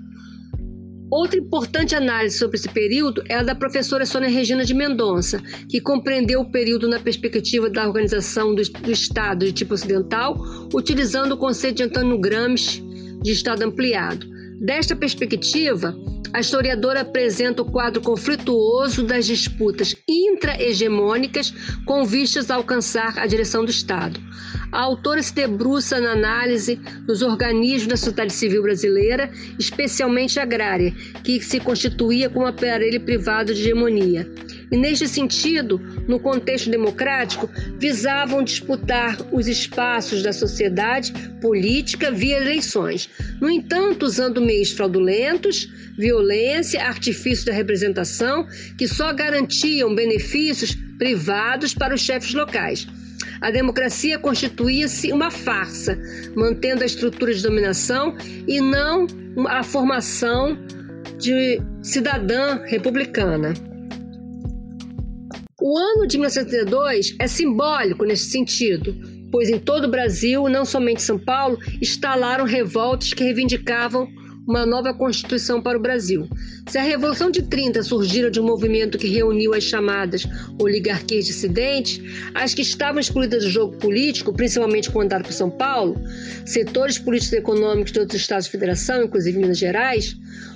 Outra importante análise sobre esse período é a da professora Sônia Regina de Mendonça, que compreendeu o período na perspectiva da organização do, do Estado de tipo ocidental, utilizando o conceito de Antônio Gramsci de Estado ampliado. Desta perspectiva, a historiadora apresenta o quadro conflituoso das disputas intra-hegemônicas com vistas a alcançar a direção do Estado. A autora se debruça na análise dos organismos da sociedade civil brasileira, especialmente agrária, que se constituía como aparelho privado de hegemonia. E, neste sentido, no contexto democrático, visavam disputar os espaços da sociedade política via eleições. No entanto, usando meios fraudulentos, violência, artifício da representação, que só garantiam benefícios privados para os chefes locais. A democracia constituía-se uma farsa, mantendo a estrutura de dominação e não a formação de cidadã republicana. O ano de 1932 é simbólico nesse sentido, pois em todo o Brasil, não somente São Paulo, instalaram revoltas que reivindicavam uma nova Constituição para o Brasil. Se a Revolução de 30 surgira de um movimento que reuniu as chamadas oligarquias dissidentes, as que estavam excluídas do jogo político, principalmente comandado por São Paulo, setores políticos e econômicos de outros estados de federação, inclusive Minas Gerais,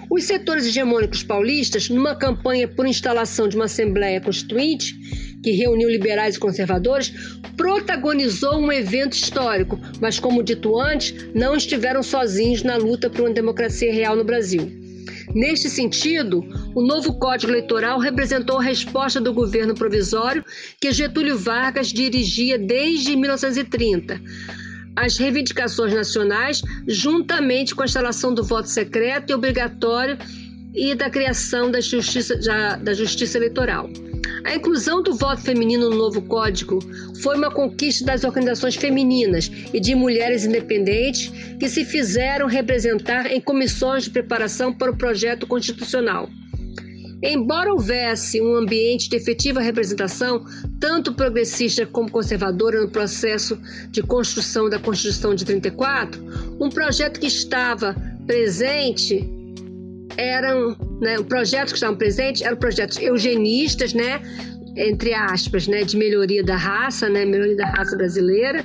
os setores hegemônicos paulistas, numa campanha por instalação de uma Assembleia Constituinte, que reuniu liberais e conservadores, protagonizou um evento histórico, mas, como dito antes, não estiveram sozinhos na luta por uma democracia real no Brasil. Neste sentido, o novo Código Eleitoral representou a resposta do governo provisório que Getúlio Vargas dirigia desde 1930 as reivindicações nacionais, juntamente com a instalação do voto secreto e obrigatório e da criação da justiça, da justiça eleitoral. A inclusão do voto feminino no novo código foi uma conquista das organizações femininas e de mulheres independentes que se fizeram representar em comissões de preparação para o projeto constitucional. Embora houvesse um ambiente de efetiva representação, tanto progressista como conservadora, no processo de construção da Constituição de 34, um projeto que estava presente eram, né, projetos que estavam presentes eram projetos eugenistas, né, entre aspas, né, de melhoria da raça, né, melhoria da raça brasileira,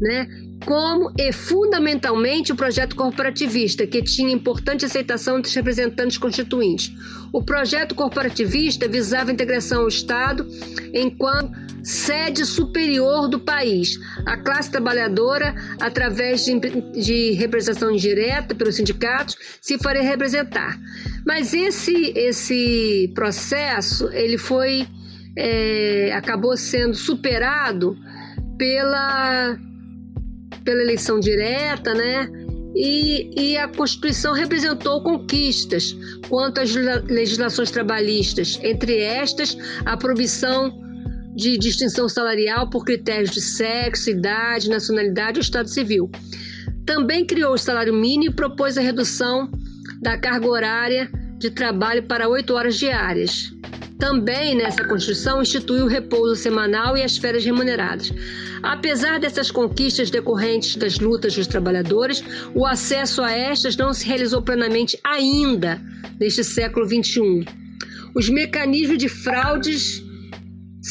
né, como e fundamentalmente o projeto corporativista, que tinha importante aceitação entre os representantes constituintes. O projeto corporativista visava a integração ao Estado enquanto sede superior do país, a classe trabalhadora, através de, de representação direta pelos sindicatos, se faria representar. Mas esse, esse processo ele foi é, acabou sendo superado pela pela eleição direta, né? E, e, a Constituição representou conquistas quanto às legislações trabalhistas, entre estas, a proibição de distinção salarial por critérios de sexo, idade, nacionalidade ou estado civil. Também criou o salário mínimo e propôs a redução da carga horária de trabalho para oito horas diárias. Também nessa Constituição instituiu o repouso semanal e as férias remuneradas. Apesar dessas conquistas decorrentes das lutas dos trabalhadores, o acesso a estas não se realizou plenamente ainda neste século XXI. Os mecanismos de fraudes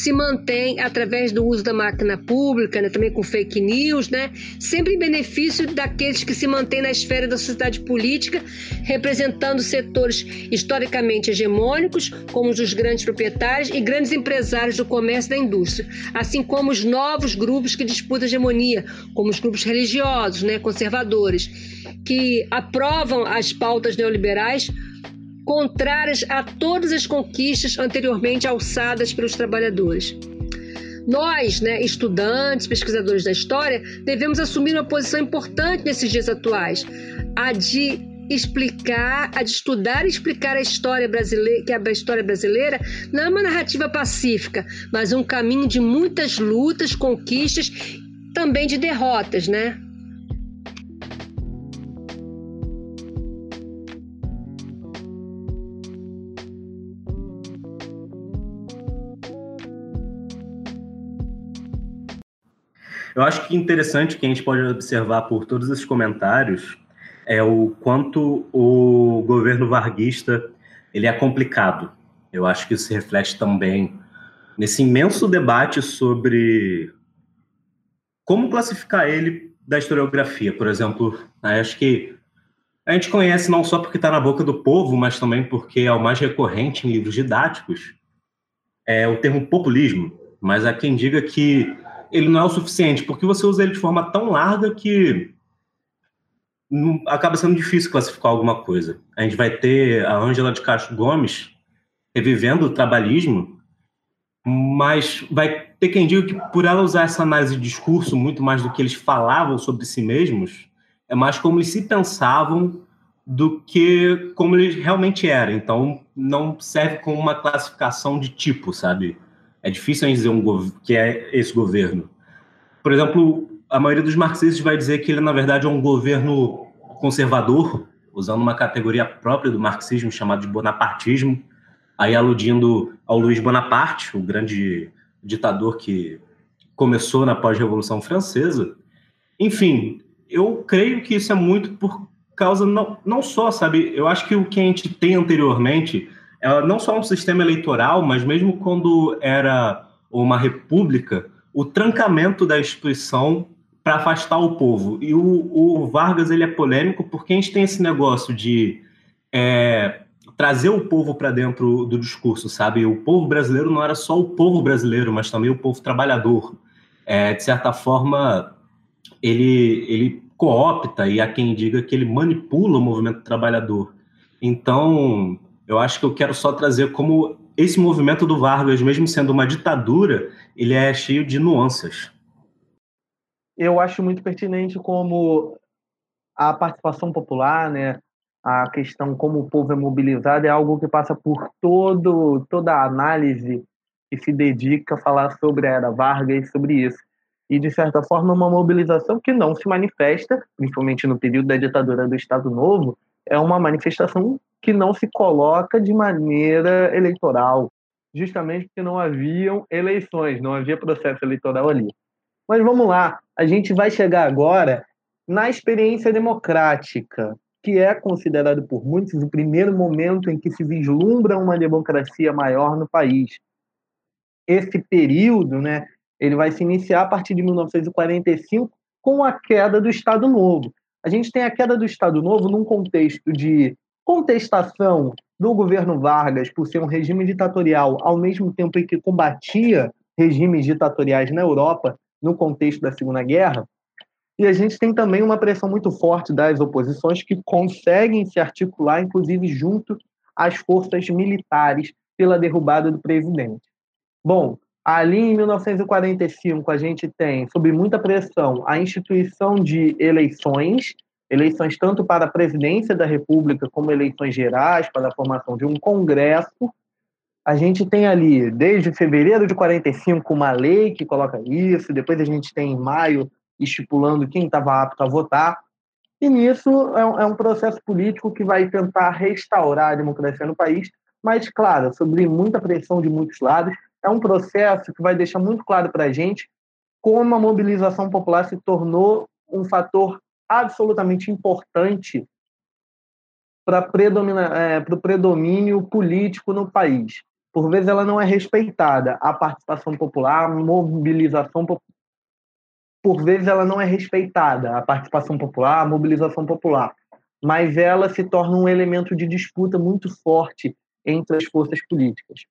se mantém através do uso da máquina pública, né, também com fake news, né, sempre em benefício daqueles que se mantêm na esfera da sociedade política, representando setores historicamente hegemônicos, como os dos grandes proprietários e grandes empresários do comércio e da indústria, assim como os novos grupos que disputam a hegemonia, como os grupos religiosos, né, conservadores, que aprovam as pautas neoliberais contrárias a todas as conquistas anteriormente alçadas pelos trabalhadores. Nós, né, estudantes, pesquisadores da história, devemos assumir uma posição importante nesses dias atuais, a de explicar, a de estudar e explicar a história brasileira, que a história brasileira não é uma narrativa pacífica, mas um caminho de muitas lutas, conquistas, também de derrotas, né? Eu acho que interessante que a gente pode observar por todos esses comentários é o quanto o governo varguista ele é complicado. Eu acho que isso se reflete também nesse imenso debate sobre como classificar ele da historiografia. Por exemplo, acho que a gente conhece não só porque está na boca do povo, mas também porque é o mais recorrente em livros didáticos, é o termo populismo. Mas há quem diga que ele não é o suficiente, porque você usa ele de forma tão larga que acaba sendo difícil classificar alguma coisa. A gente vai ter a Ângela de Castro Gomes revivendo o trabalhismo, mas vai ter quem diga que por ela usar essa análise de discurso muito mais do que eles falavam sobre si mesmos, é mais como eles se pensavam do que como eles realmente eram. Então, não serve como uma classificação de tipo, sabe? É difícil a gente dizer um que é esse governo. Por exemplo, a maioria dos marxistas vai dizer que ele, na verdade, é um governo conservador, usando uma categoria própria do marxismo chamada de bonapartismo, aí aludindo ao Luiz Bonaparte, o grande ditador que começou na pós-revolução francesa. Enfim, eu creio que isso é muito por causa não, não só, sabe, eu acho que o que a gente tem anteriormente não só um sistema eleitoral, mas mesmo quando era uma república, o trancamento da instituição para afastar o povo. E o, o, Vargas ele é polêmico porque a gente tem esse negócio de é, trazer o povo para dentro do discurso, sabe? O povo brasileiro não era só o povo brasileiro, mas também o povo trabalhador. É, de certa forma, ele, ele coopta e há quem diga que ele manipula o movimento trabalhador. Então, eu acho que eu quero só trazer como esse movimento do Vargas, mesmo sendo uma ditadura, ele é cheio de nuances. Eu acho muito pertinente como a participação popular, né, a questão como o povo é mobilizado é algo que passa por todo toda a análise que se dedica a falar sobre a era Vargas, sobre isso. E, de certa forma, uma mobilização que não se manifesta, principalmente no período da ditadura do Estado Novo, é uma manifestação que não se coloca de maneira eleitoral, justamente porque não haviam eleições, não havia processo eleitoral ali. Mas vamos lá, a gente vai chegar agora na experiência democrática, que é considerado por muitos o primeiro momento em que se vislumbra uma democracia maior no país. Esse período, né, ele vai se iniciar a partir de 1945 com a queda do Estado Novo. A gente tem a queda do Estado Novo num contexto de contestação do governo Vargas por ser um regime ditatorial, ao mesmo tempo em que combatia regimes ditatoriais na Europa no contexto da Segunda Guerra. E a gente tem também uma pressão muito forte das oposições que conseguem se articular, inclusive junto às forças militares, pela derrubada do presidente. Bom, ali em 1945 a gente tem, sob muita pressão, a instituição de eleições eleições tanto para a presidência da República como eleições gerais para a formação de um Congresso. A gente tem ali, desde fevereiro de 45, uma lei que coloca isso, depois a gente tem em maio estipulando quem estava apto a votar. E nisso é um, é um processo político que vai tentar restaurar a democracia no país, mas, claro, sob muita pressão de muitos lados. É um processo que vai deixar muito claro para a gente como a mobilização popular se tornou um fator absolutamente importante para é, o predomínio político no país. Por vezes ela não é respeitada, a participação popular, a mobilização por vezes ela não é respeitada, a participação popular, a mobilização popular, mas ela se torna um elemento de disputa muito forte entre as forças políticas.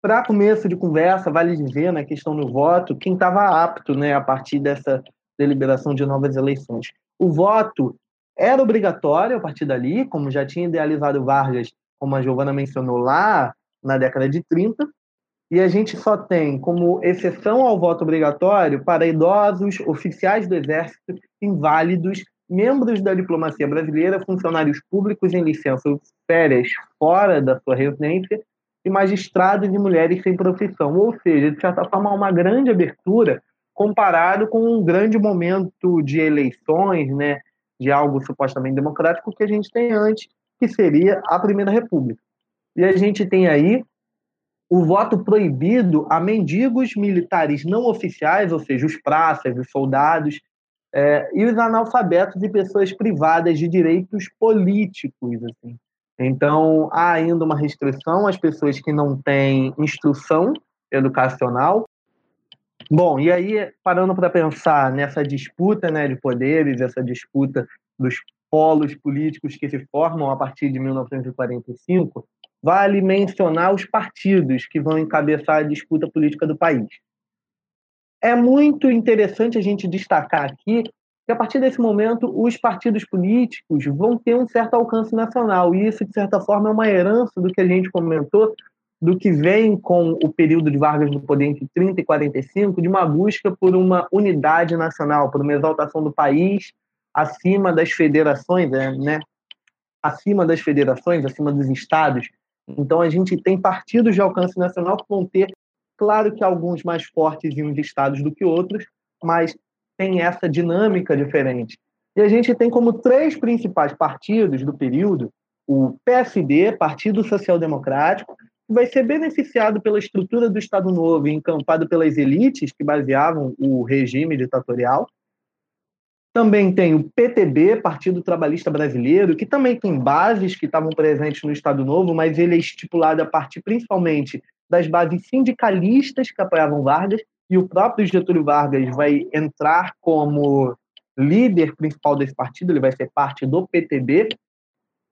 Para começo de conversa, vale dizer, na questão do voto, quem estava apto né, a partir dessa deliberação de novas eleições. O voto era obrigatório a partir dali, como já tinha idealizado Vargas, como a Giovana mencionou lá na década de 30, e a gente só tem como exceção ao voto obrigatório para idosos, oficiais do Exército, inválidos, membros da diplomacia brasileira, funcionários públicos em licença ou férias fora da sua residência e magistrados e mulheres sem profissão. Ou seja, de certa forma, uma grande abertura comparado com um grande momento de eleições, né, de algo supostamente democrático que a gente tem antes, que seria a Primeira República. E a gente tem aí o voto proibido a mendigos militares não oficiais, ou seja, os praças, os soldados, é, e os analfabetos e pessoas privadas de direitos políticos. Assim. Então, há ainda uma restrição às pessoas que não têm instrução educacional. Bom, e aí, parando para pensar nessa disputa né, de poderes, essa disputa dos polos políticos que se formam a partir de 1945, vale mencionar os partidos que vão encabeçar a disputa política do país. É muito interessante a gente destacar aqui que, a partir desse momento, os partidos políticos vão ter um certo alcance nacional, e isso, de certa forma, é uma herança do que a gente comentou, do que vem com o período de Vargas no poder entre 30 e 45, de uma busca por uma unidade nacional, por uma exaltação do país acima das federações, né? acima das federações, acima dos estados. Então, a gente tem partidos de alcance nacional que vão ter, claro que alguns mais fortes em uns estados do que outros, mas tem essa dinâmica diferente. E a gente tem como três principais partidos do período o PSD, Partido Social Democrático, que vai ser beneficiado pela estrutura do Estado Novo encampado pelas elites que baseavam o regime ditatorial, também tem o PTB, Partido Trabalhista Brasileiro, que também tem bases que estavam presentes no Estado Novo, mas ele é estipulado a partir principalmente das bases sindicalistas que apoiavam Vargas, e o próprio Getúlio Vargas vai entrar como líder principal desse partido, ele vai ser parte do PTB.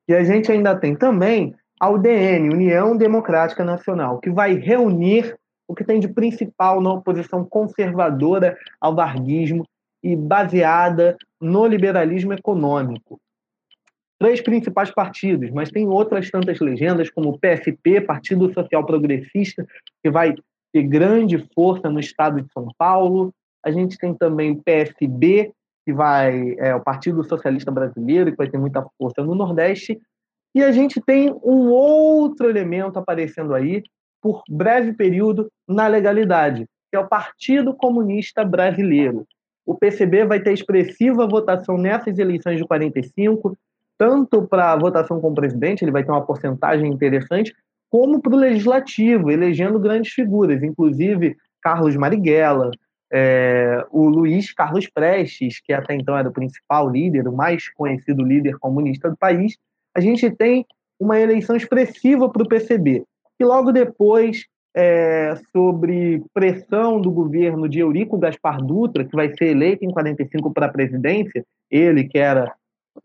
E a gente ainda tem também a UDN, União Democrática Nacional, que vai reunir o que tem de principal na oposição conservadora ao varguismo e baseada no liberalismo econômico. Três principais partidos, mas tem outras tantas legendas, como o PSP, Partido Social Progressista, que vai ter grande força no estado de São Paulo. A gente tem também PSB, que vai é o Partido Socialista Brasileiro, que vai ter muita força no Nordeste. E a gente tem um outro elemento aparecendo aí, por breve período, na legalidade, que é o Partido Comunista Brasileiro, o PCB vai ter expressiva votação nessas eleições de 45, tanto para a votação como presidente, ele vai ter uma porcentagem interessante, como para o legislativo, elegendo grandes figuras, inclusive Carlos Marighella, é, o Luiz Carlos Prestes, que até então era o principal líder, o mais conhecido líder comunista do país. A gente tem uma eleição expressiva para o PCB. E logo depois é, sobre pressão do governo de Eurico Gaspar Dutra, que vai ser eleito em 45 para a presidência, ele que era,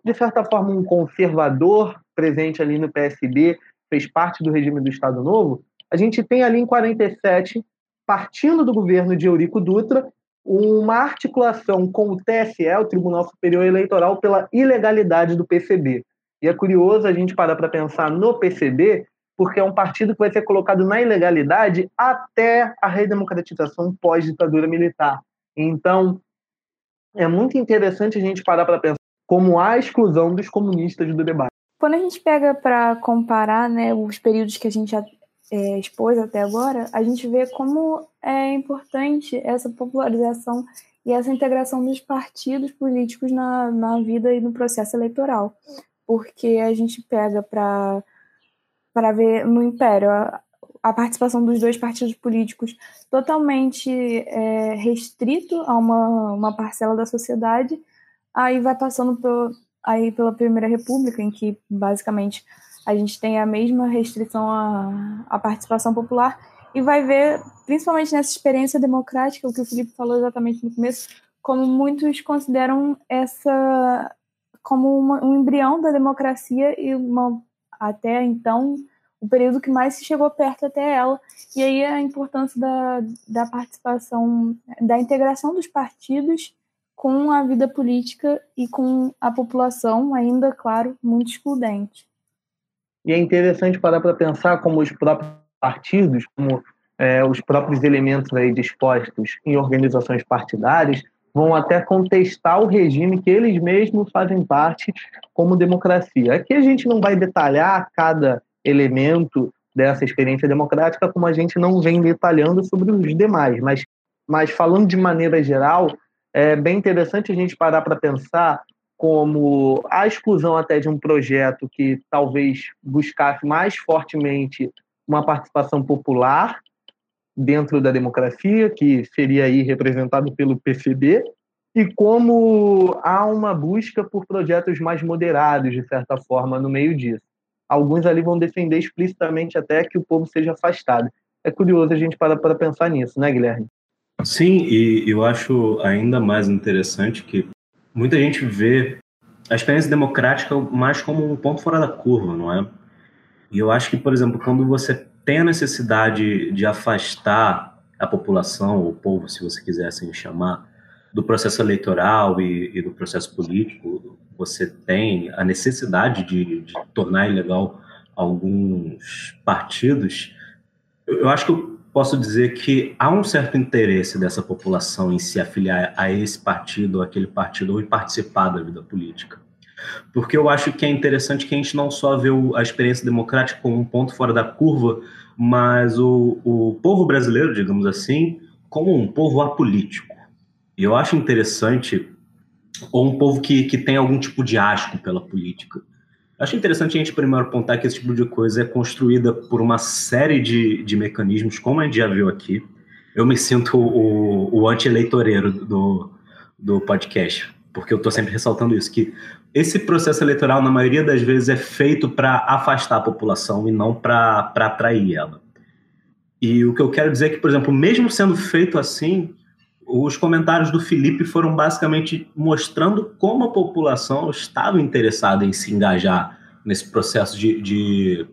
de certa forma, um conservador presente ali no PSB, fez parte do regime do Estado Novo, a gente tem ali em 47, partindo do governo de Eurico Dutra, uma articulação com o TSE, o Tribunal Superior Eleitoral, pela ilegalidade do PCB. E é curioso a gente parar para pensar no PCB, porque é um partido que vai ser colocado na ilegalidade até a redemocratização pós-ditadura militar. Então, é muito interessante a gente parar para pensar como a exclusão dos comunistas do debate. Quando a gente pega para comparar né, os períodos que a gente é, expôs até agora, a gente vê como é importante essa popularização e essa integração dos partidos políticos na, na vida e no processo eleitoral. Porque a gente pega para ver no Império a, a, participação dos dois partidos políticos totalmente é, restrito a uma, uma parcela da sociedade, aí vai passando por, aí pela Primeira República, em que basicamente a gente tem a mesma restrição à, à participação popular, e vai ver, principalmente nessa experiência democrática, o que o Felipe falou exatamente no começo, como muitos consideram essa como uma, um embrião da democracia e uma até então o período que mais se chegou perto até ela. E aí a importância da, da participação, da integração dos partidos com a vida política e com a população, ainda, claro, muito excludente. E é interessante parar para pensar como os próprios partidos, como é, os próprios elementos aí dispostos em organizações partidárias, vão até contestar o regime que eles mesmos fazem parte como democracia. Aqui a gente não vai detalhar cada elemento dessa experiência democrática como a gente não vem detalhando sobre os demais, mas, mas falando de maneira geral, é bem interessante a gente parar para pensar como a exclusão até de um projeto que talvez buscasse mais fortemente uma participação popular dentro da democracia, que seria aí representado pelo PCB, e como há uma busca por projetos mais moderados, de certa forma, no meio disso. Alguns ali vão defender explicitamente até que o povo seja afastado. É curioso a gente parar para pensar nisso, né, Guilherme? Sim, e eu acho ainda mais interessante que muita gente vê a experiência democrática mais como um ponto fora da curva, não é? E eu acho que, por exemplo, quando você tem a necessidade de afastar a população, ou o povo, se você quiser assim chamar, do processo eleitoral e, e do processo político, você tem a necessidade de, de tornar ilegal alguns partidos, eu, eu acho que eu posso dizer que há um certo interesse dessa população em se afiliar a esse partido ou aquele partido ou em participar da vida política. Porque eu acho que é interessante que a gente não só vê a experiência democrática como um ponto fora da curva, mas o, o povo brasileiro, digamos assim, como um povo apolítico. E eu acho interessante, ou um povo que, que tem algum tipo de asco pela política. Acho interessante a gente primeiro apontar que esse tipo de coisa é construída por uma série de, de mecanismos, como a gente já viu aqui. Eu me sinto o, o anti-eleitoreiro do, do podcast, porque eu estou sempre ressaltando isso, que esse processo eleitoral, na maioria das vezes, é feito para afastar a população e não para atrair ela. E o que eu quero dizer é que, por exemplo, mesmo sendo feito assim, os comentários do Felipe foram basicamente mostrando como a população estava interessada em se engajar nesse processo de, de,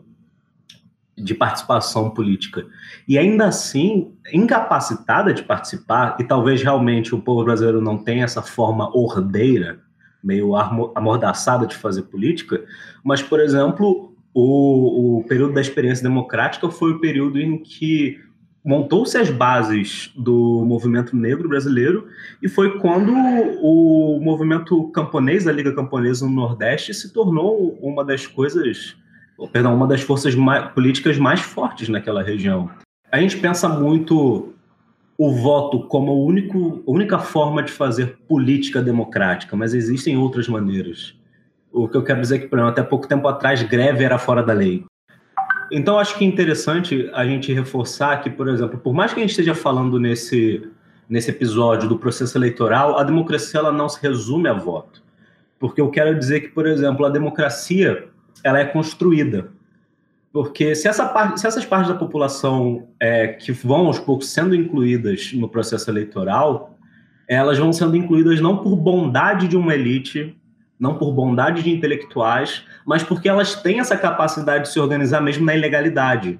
de participação política. E ainda assim, incapacitada de participar, e talvez realmente o povo brasileiro não tenha essa forma ordeira meio amordaçada de fazer política, mas, por exemplo, o, o período da experiência democrática foi o período em que montou-se as bases do movimento negro brasileiro e foi quando o movimento camponês, a Liga Camponesa no Nordeste, se tornou uma das coisas, perdão, uma das forças mais, políticas mais fortes naquela região. A gente pensa muito o voto como a único, única forma de fazer política democrática, mas existem outras maneiras. O que eu quero dizer é que, por exemplo, até pouco tempo atrás, greve era fora da lei. Então, acho que é interessante a gente reforçar que, por exemplo, por mais que a gente esteja falando nesse, nesse episódio do processo eleitoral, a democracia ela não se resume a voto. Porque eu quero dizer que, por exemplo, a democracia ela é construída. Porque se, essa parte, se essas partes da população é, que vão aos poucos sendo incluídas no processo eleitoral, elas vão sendo incluídas não por bondade de uma elite, não por bondade de intelectuais, mas porque elas têm essa capacidade de se organizar mesmo na ilegalidade.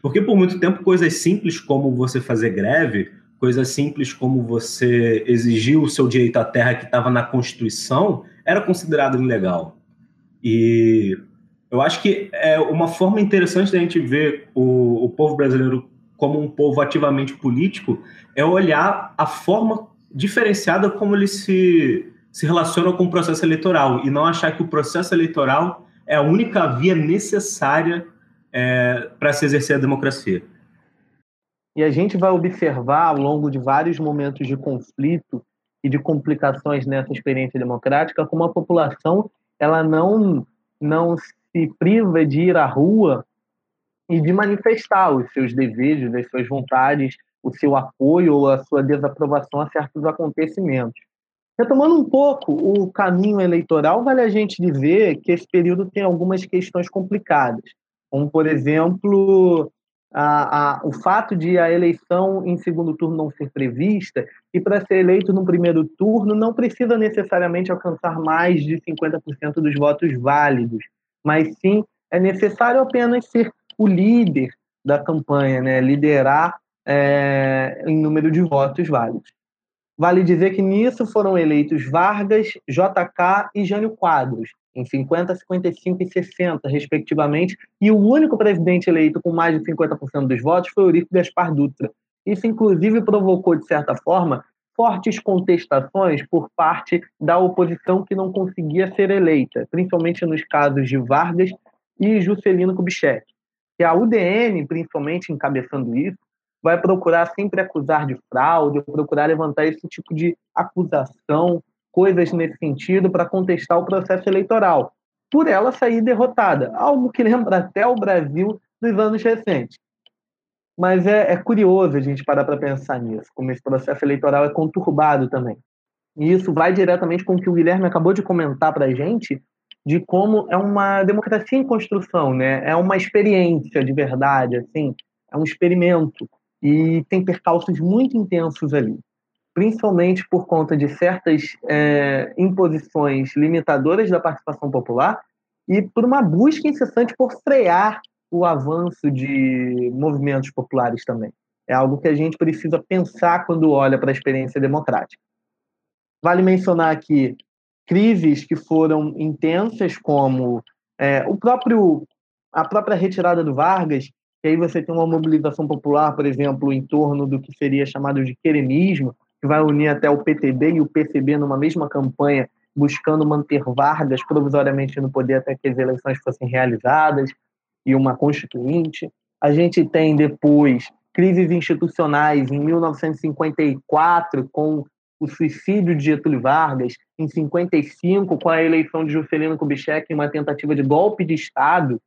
Porque por muito tempo coisas simples como você fazer greve, coisas simples como você exigir o seu direito à terra que estava na Constituição, era considerado ilegal. E eu acho que é uma forma interessante da gente ver o, o povo brasileiro como um povo ativamente político é olhar a forma diferenciada como ele se, se relaciona com o processo eleitoral e não achar que o processo eleitoral é a única via necessária é, para se exercer a democracia. E a gente vai observar ao longo de vários momentos de conflito e de complicações nessa experiência democrática como a população ela não não se priva de ir à rua e de manifestar os seus desejos, as suas vontades, o seu apoio ou a sua desaprovação a certos acontecimentos. Retomando um pouco o caminho eleitoral, vale a gente dizer que esse período tem algumas questões complicadas, como, por exemplo, a, a, o fato de a eleição em segundo turno não ser prevista e para ser eleito no primeiro turno não precisa necessariamente alcançar mais de 50% dos votos válidos mas sim é necessário apenas ser o líder da campanha, né? liderar é, em número de votos válidos. Vale dizer que nisso foram eleitos Vargas, JK e Jânio Quadros, em 50, 55 e 60, respectivamente, e o único presidente eleito com mais de 50% dos votos foi Eurico Gaspar Dutra. Isso, inclusive, provocou, de certa forma, fortes contestações por parte da oposição que não conseguia ser eleita, principalmente nos casos de Vargas e Juscelino Kubitschek. E a UDN, principalmente encabeçando isso, vai procurar sempre acusar de fraude, procurar levantar esse tipo de acusação, coisas nesse sentido, para contestar o processo eleitoral, por ela sair derrotada, algo que lembra até o Brasil dos anos recentes. Mas é, é curioso a gente parar para pensar nisso, como esse processo eleitoral é conturbado também. E isso vai diretamente com o que o Guilherme acabou de comentar para a gente, de como é uma democracia em construção, né? É uma experiência de verdade, assim, é um experimento e tem percalços muito intensos ali, principalmente por conta de certas é, imposições limitadoras da participação popular e por uma busca incessante por frear o avanço de movimentos populares também. É algo que a gente precisa pensar quando olha para a experiência democrática. Vale mencionar aqui crises que foram intensas, como é, o próprio a própria retirada do Vargas, que aí você tem uma mobilização popular, por exemplo, em torno do que seria chamado de queremismo, que vai unir até o PTB e o PCB numa mesma campanha, buscando manter Vargas provisoriamente no poder até que as eleições fossem realizadas, e uma constituinte. A gente tem depois crises institucionais em 1954, com o suicídio de Getúlio Vargas, em 55, com a eleição de Juscelino Kubitschek uma tentativa de golpe de Estado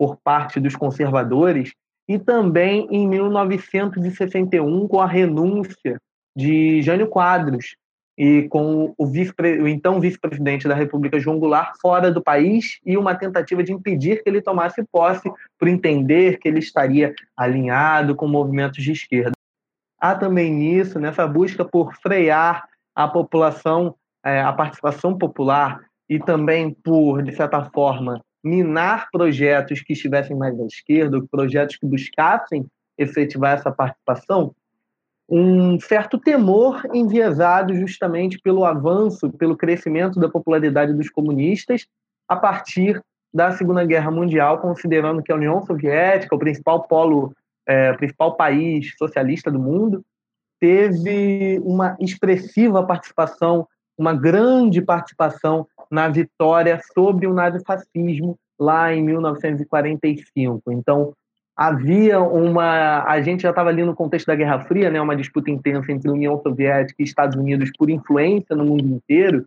por parte dos conservadores, e também em 1961, com a renúncia de Jânio Quadros, e com o, vice o então vice-presidente da República, João Goulart, fora do país, e uma tentativa de impedir que ele tomasse posse, por entender que ele estaria alinhado com movimentos de esquerda. Há também nisso, nessa busca por frear a população, é, a participação popular e também por, de certa forma, minar projetos que estivessem mais à esquerda, projetos que buscassem efetivar essa participação, um certo temor enviesado justamente pelo avanço, pelo crescimento da popularidade dos comunistas a partir da Segunda Guerra Mundial, considerando que a União Soviética, o principal polo é, principal país socialista do mundo, teve uma expressiva participação, uma grande participação na vitória sobre o nazifascismo lá em 1945. Então, havia uma. A gente já estava ali no contexto da Guerra Fria, né, uma disputa intensa entre União Soviética e Estados Unidos por influência no mundo inteiro.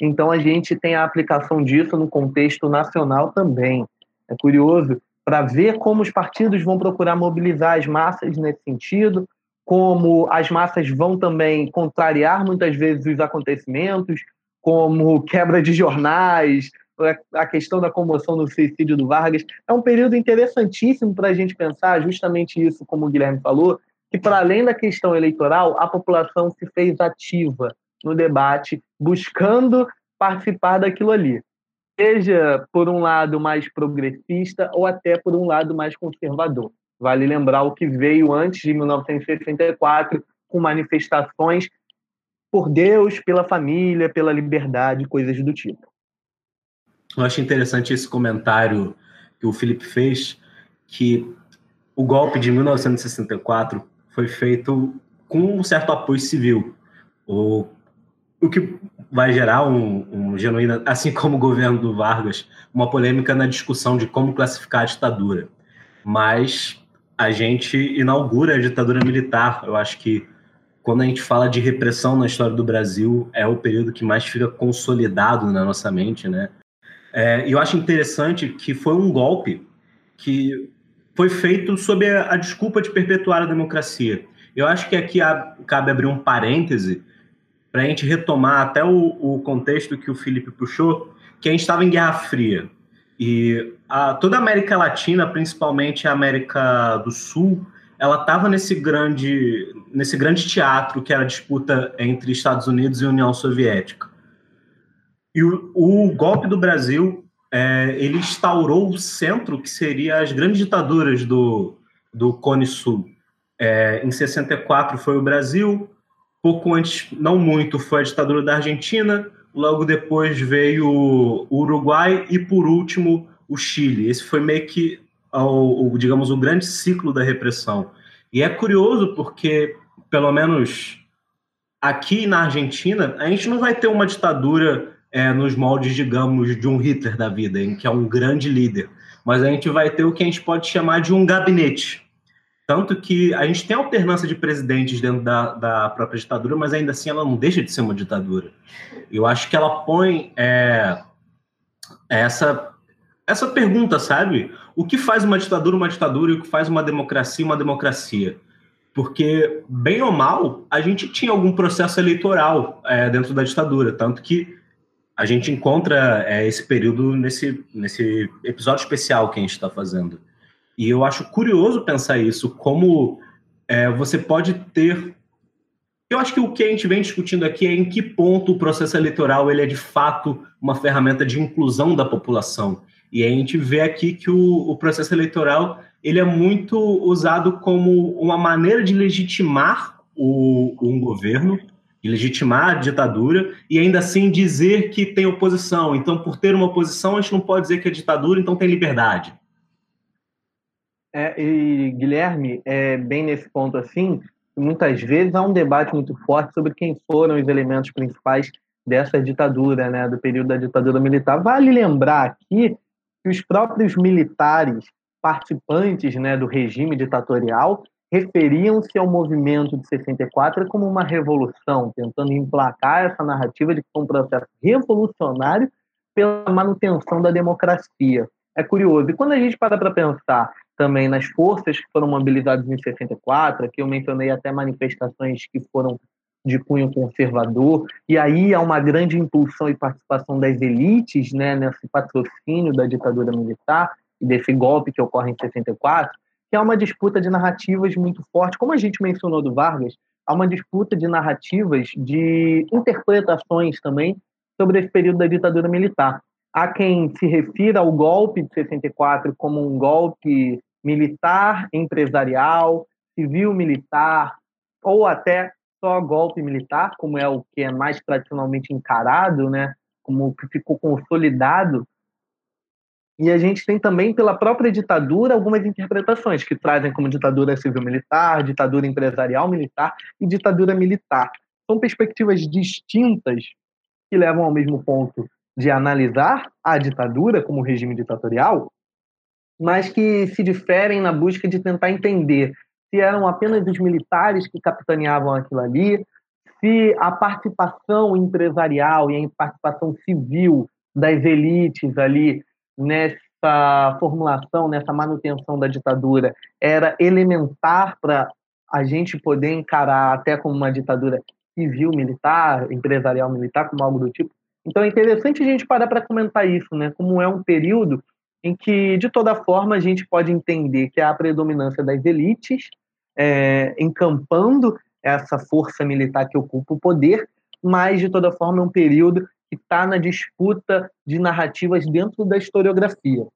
Então, a gente tem a aplicação disso no contexto nacional também. É curioso para ver como os partidos vão procurar mobilizar as massas nesse sentido, como as massas vão também contrariar muitas vezes os acontecimentos, como quebra de jornais, a questão da comoção no suicídio do Vargas. É um período interessantíssimo para a gente pensar justamente isso, como o Guilherme falou, que para além da questão eleitoral, a população se fez ativa no debate, buscando participar daquilo ali seja por um lado mais progressista ou até por um lado mais conservador. Vale lembrar o que veio antes de 1964, com manifestações por Deus, pela família, pela liberdade, coisas do tipo. Eu acho interessante esse comentário que o Felipe fez, que o golpe de 1964 foi feito com um certo apoio civil. O o que vai gerar um, um genuíno, assim como o governo do Vargas, uma polêmica na discussão de como classificar a ditadura. Mas a gente inaugura a ditadura militar. Eu acho que quando a gente fala de repressão na história do Brasil, é o período que mais fica consolidado na nossa mente, né? É, e eu acho interessante que foi um golpe que foi feito sob a, a desculpa de perpetuar a democracia. Eu acho que aqui cabe abrir um parêntese para a gente retomar até o, o, contexto que o Felipe puxou, que a gente estava em Guerra Fria. E a, toda a América Latina, principalmente a América do Sul, ela estava nesse grande, nesse grande teatro que era a disputa entre Estados Unidos e União Soviética. E o, o golpe do Brasil, é, ele instaurou o centro que seria as grandes ditaduras do, do Cone Sul. É, em 64 foi o Brasil, Pouco antes, não muito, foi a ditadura da Argentina, logo depois veio o Uruguai e, por último, o Chile. Esse foi meio que, o, digamos, o grande ciclo da repressão. E é curioso porque, pelo menos aqui na Argentina, a gente não vai ter uma ditadura é, nos moldes, digamos, de um Hitler da vida, em que é um grande líder, mas a gente vai ter o que a gente pode chamar de um gabinete. Tanto que a gente tem alternância de presidentes dentro da, da própria ditadura, mas ainda assim ela não deixa de ser uma ditadura. Eu acho que ela põe é, essa essa pergunta, sabe? O que faz uma ditadura uma ditadura e o que faz uma democracia uma democracia? Porque, bem ou mal, a gente tinha algum processo eleitoral é, dentro da ditadura, tanto que a gente encontra é, esse período nesse, nesse episódio especial que a gente está fazendo. E eu acho curioso pensar isso, como é, você pode ter. Eu acho que o que a gente vem discutindo aqui é em que ponto o processo eleitoral ele é de fato uma ferramenta de inclusão da população. E a gente vê aqui que o, o processo eleitoral ele é muito usado como uma maneira de legitimar o, um governo, de legitimar a ditadura e ainda assim dizer que tem oposição. Então, por ter uma oposição, a gente não pode dizer que é ditadura, então tem liberdade. É, e Guilherme, é, bem nesse ponto assim, muitas vezes há um debate muito forte sobre quem foram os elementos principais dessa ditadura, né, do período da ditadura militar. Vale lembrar aqui que os próprios militares participantes né, do regime ditatorial referiam-se ao movimento de 64 como uma revolução, tentando emplacar essa narrativa de que foi um processo revolucionário pela manutenção da democracia. É curioso. E quando a gente para para pensar também nas forças que foram mobilizadas em 64, aqui eu mencionei até manifestações que foram de cunho conservador, e aí há uma grande impulsão e participação das elites né, nesse patrocínio da ditadura militar desse golpe que ocorre em 64, que é uma disputa de narrativas muito forte. Como a gente mencionou do Vargas, há uma disputa de narrativas, de interpretações também sobre esse período da ditadura militar. Há quem se refira ao golpe de 64 como um golpe militar, empresarial, civil-militar, ou até só golpe militar, como é o que é mais tradicionalmente encarado, né, como que ficou consolidado. E a gente tem também, pela própria ditadura, algumas interpretações que trazem como ditadura civil-militar, ditadura empresarial-militar e ditadura militar. São perspectivas distintas que levam ao mesmo ponto de analisar a ditadura como regime ditatorial, mas que se diferem na busca de tentar entender se eram apenas os militares que capitaneavam aquilo ali, se a participação empresarial e a participação civil das elites ali nessa formulação, nessa manutenção da ditadura era elementar para a gente poder encarar até como uma ditadura civil militar, empresarial militar, como algo do tipo. Então é interessante a gente parar para comentar isso, né? Como é um período em que, de toda forma, a gente pode entender que há a predominância das elites é, encampando essa força militar que ocupa o poder, mas, de toda forma, é um período que está na disputa de narrativas dentro da historiografia.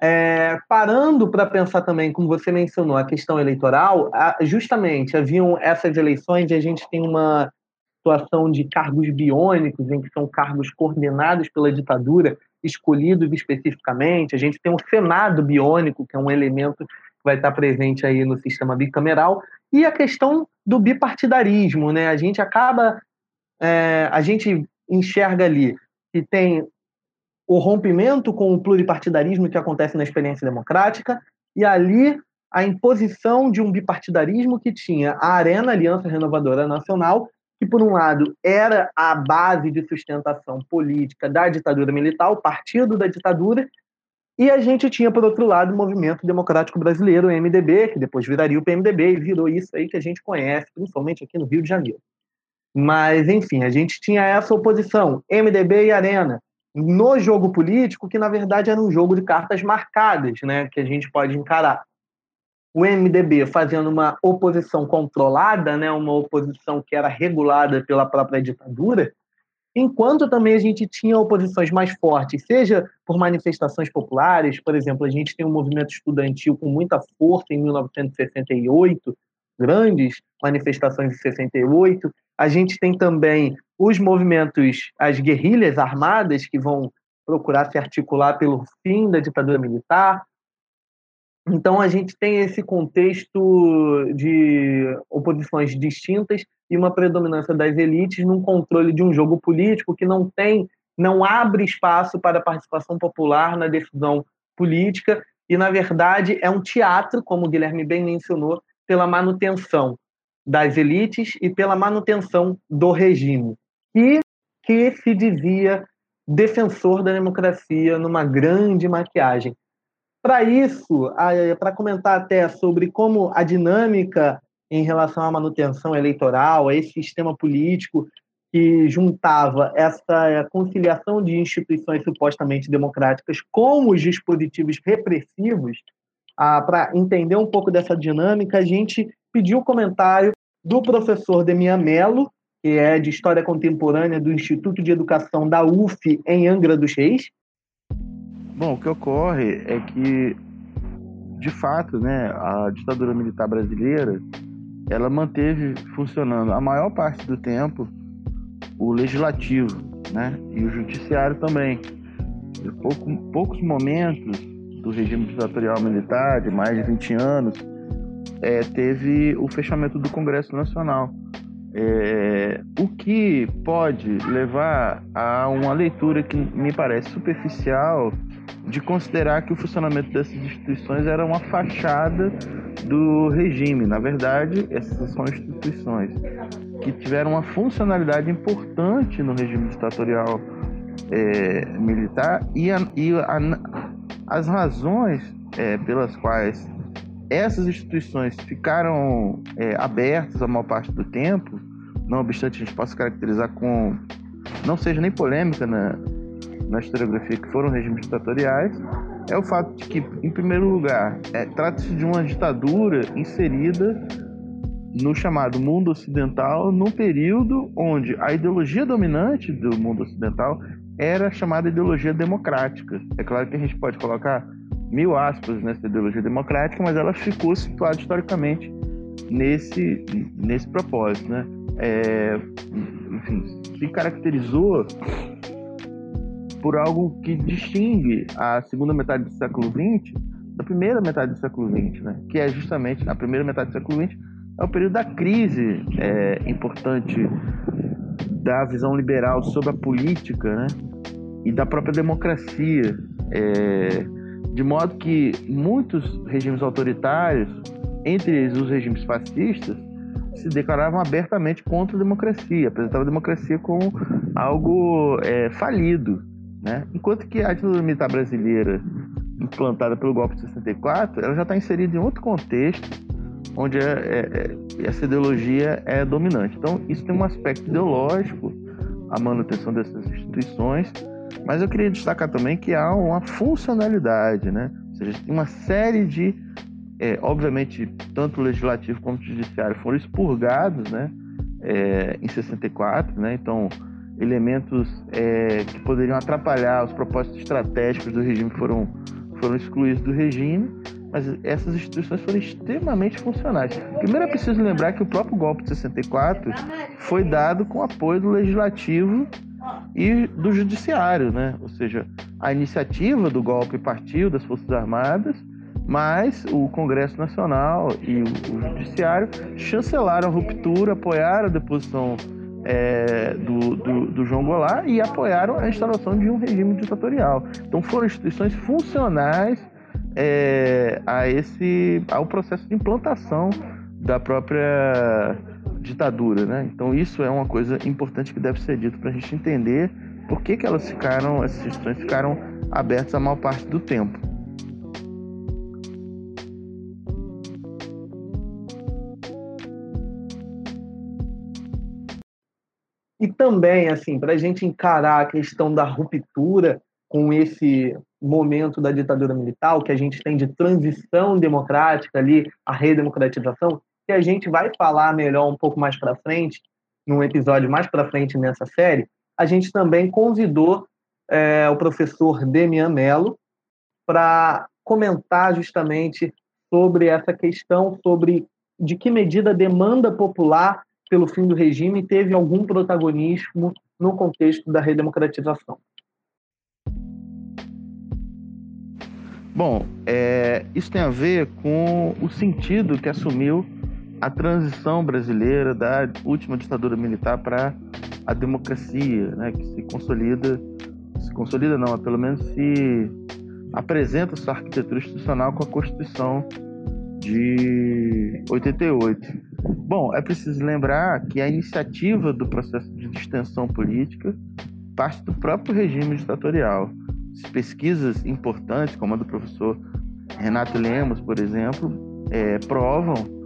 É, parando para pensar também, como você mencionou, a questão eleitoral, justamente haviam essas eleições e a gente tem uma situação de cargos biônicos, em que são cargos coordenados pela ditadura, escolhidos especificamente. A gente tem um Senado biônico, que é um elemento vai estar presente aí no sistema bicameral, e a questão do bipartidarismo, né? A gente acaba, é, a gente enxerga ali que tem o rompimento com o pluripartidarismo que acontece na experiência democrática, e ali a imposição de um bipartidarismo que tinha a Arena, Aliança Renovadora Nacional, que, por um lado, era a base de sustentação política da ditadura militar, o partido da ditadura, e a gente tinha, por outro lado, o Movimento Democrático Brasileiro, o MDB, que depois viraria o PMDB e virou isso aí que a gente conhece, principalmente aqui no Rio de Janeiro. Mas, enfim, a gente tinha essa oposição, MDB e Arena, no jogo político, que na verdade era um jogo de cartas marcadas, né, que a gente pode encarar. O MDB fazendo uma oposição controlada, né, uma oposição que era regulada pela própria ditadura, enquanto também a gente tinha oposições mais fortes, seja por manifestações populares, por exemplo, a gente tem um movimento estudantil com muita força em 1968, grandes manifestações de 68. A gente tem também os movimentos, as guerrilhas armadas que vão procurar se articular pelo fim da ditadura militar. Então a gente tem esse contexto de oposições distintas e uma predominância das elites num controle de um jogo político que não tem, não abre espaço para a participação popular na decisão política e na verdade é um teatro, como o Guilherme bem mencionou, pela manutenção das elites e pela manutenção do regime e que se dizia defensor da democracia numa grande maquiagem. Para isso, para comentar até sobre como a dinâmica em relação à manutenção eleitoral, a esse sistema político que juntava essa conciliação de instituições supostamente democráticas com os dispositivos repressivos, ah, para entender um pouco dessa dinâmica, a gente pediu o comentário do professor Demian Mello, que é de História Contemporânea do Instituto de Educação da UF em Angra dos Reis. Bom, o que ocorre é que, de fato, né, a ditadura militar brasileira ela manteve funcionando a maior parte do tempo o legislativo, né, e o judiciário também. Pouco, poucos momentos do regime ditatorial militar, de mais de 20 anos, é, teve o fechamento do Congresso Nacional. É, o que pode levar a uma leitura que me parece superficial de considerar que o funcionamento dessas instituições era uma fachada do regime. Na verdade, essas são instituições que tiveram uma funcionalidade importante no regime ditatorial é, militar e, a, e a, as razões é, pelas quais essas instituições ficaram é, abertas a maior parte do tempo, não obstante a gente possa caracterizar com não seja nem polêmica na, na historiografia que foram regimes ditatoriais, é o fato de que, em primeiro lugar, é, trata-se de uma ditadura inserida no chamado mundo ocidental, num período onde a ideologia dominante do mundo ocidental era chamada ideologia democrática. É claro que a gente pode colocar mil aspas nessa ideologia democrática, mas ela ficou situada historicamente nesse, nesse propósito, né? É, enfim, se caracterizou por algo que distingue a segunda metade do século XX da primeira metade do século XX, né? Que é justamente a primeira metade do século XX é o período da crise é, importante da visão liberal sobre a política, né? E da própria democracia. É, de modo que muitos regimes autoritários, entre eles os regimes fascistas, se declaravam abertamente contra a democracia, apresentavam a democracia como algo é, falido. Né? Enquanto que a ditadura militar brasileira, implantada pelo golpe de 64, ela já está inserida em outro contexto, onde é, é, é, essa ideologia é dominante. Então, isso tem um aspecto ideológico, a manutenção dessas instituições, mas eu queria destacar também que há uma funcionalidade, né? Ou seja, tem uma série de, é, obviamente, tanto o legislativo quanto o judiciário foram expurgados, né? É, em 64, né? Então, elementos é, que poderiam atrapalhar os propósitos estratégicos do regime foram, foram excluídos do regime, mas essas instituições foram extremamente funcionais. Primeiro é preciso lembrar que o próprio golpe de 64 foi dado com apoio do legislativo e do judiciário, né? Ou seja, a iniciativa do golpe partiu das Forças Armadas, mas o Congresso Nacional e o, judiciário chancelaram a ruptura, apoiaram a deposição é, do, do, do, João Goulart e apoiaram a instalação de um regime ditatorial. Então foram instituições funcionais é, a esse ao processo de implantação da própria ditadura, né? Então isso é uma coisa importante que deve ser dito para a gente entender por que, que elas ficaram, essas instituições ficaram abertas a maior parte do tempo. E também, assim, para a gente encarar a questão da ruptura com esse momento da ditadura militar, que a gente tem de transição democrática ali, a redemocratização, que a gente vai falar melhor um pouco mais para frente, num episódio mais para frente nessa série, a gente também convidou é, o professor Demian Mello para comentar justamente sobre essa questão, sobre de que medida a demanda popular pelo fim do regime teve algum protagonismo no contexto da redemocratização. Bom, é, isso tem a ver com o sentido que assumiu a transição brasileira da última ditadura militar para a democracia, né, que se consolida, se consolida não, pelo menos se apresenta sua arquitetura institucional com a Constituição de 88. Bom, é preciso lembrar que a iniciativa do processo de distensão política parte do próprio regime ditatorial. Pesquisas importantes, como a do professor Renato Lemos, por exemplo, é, provam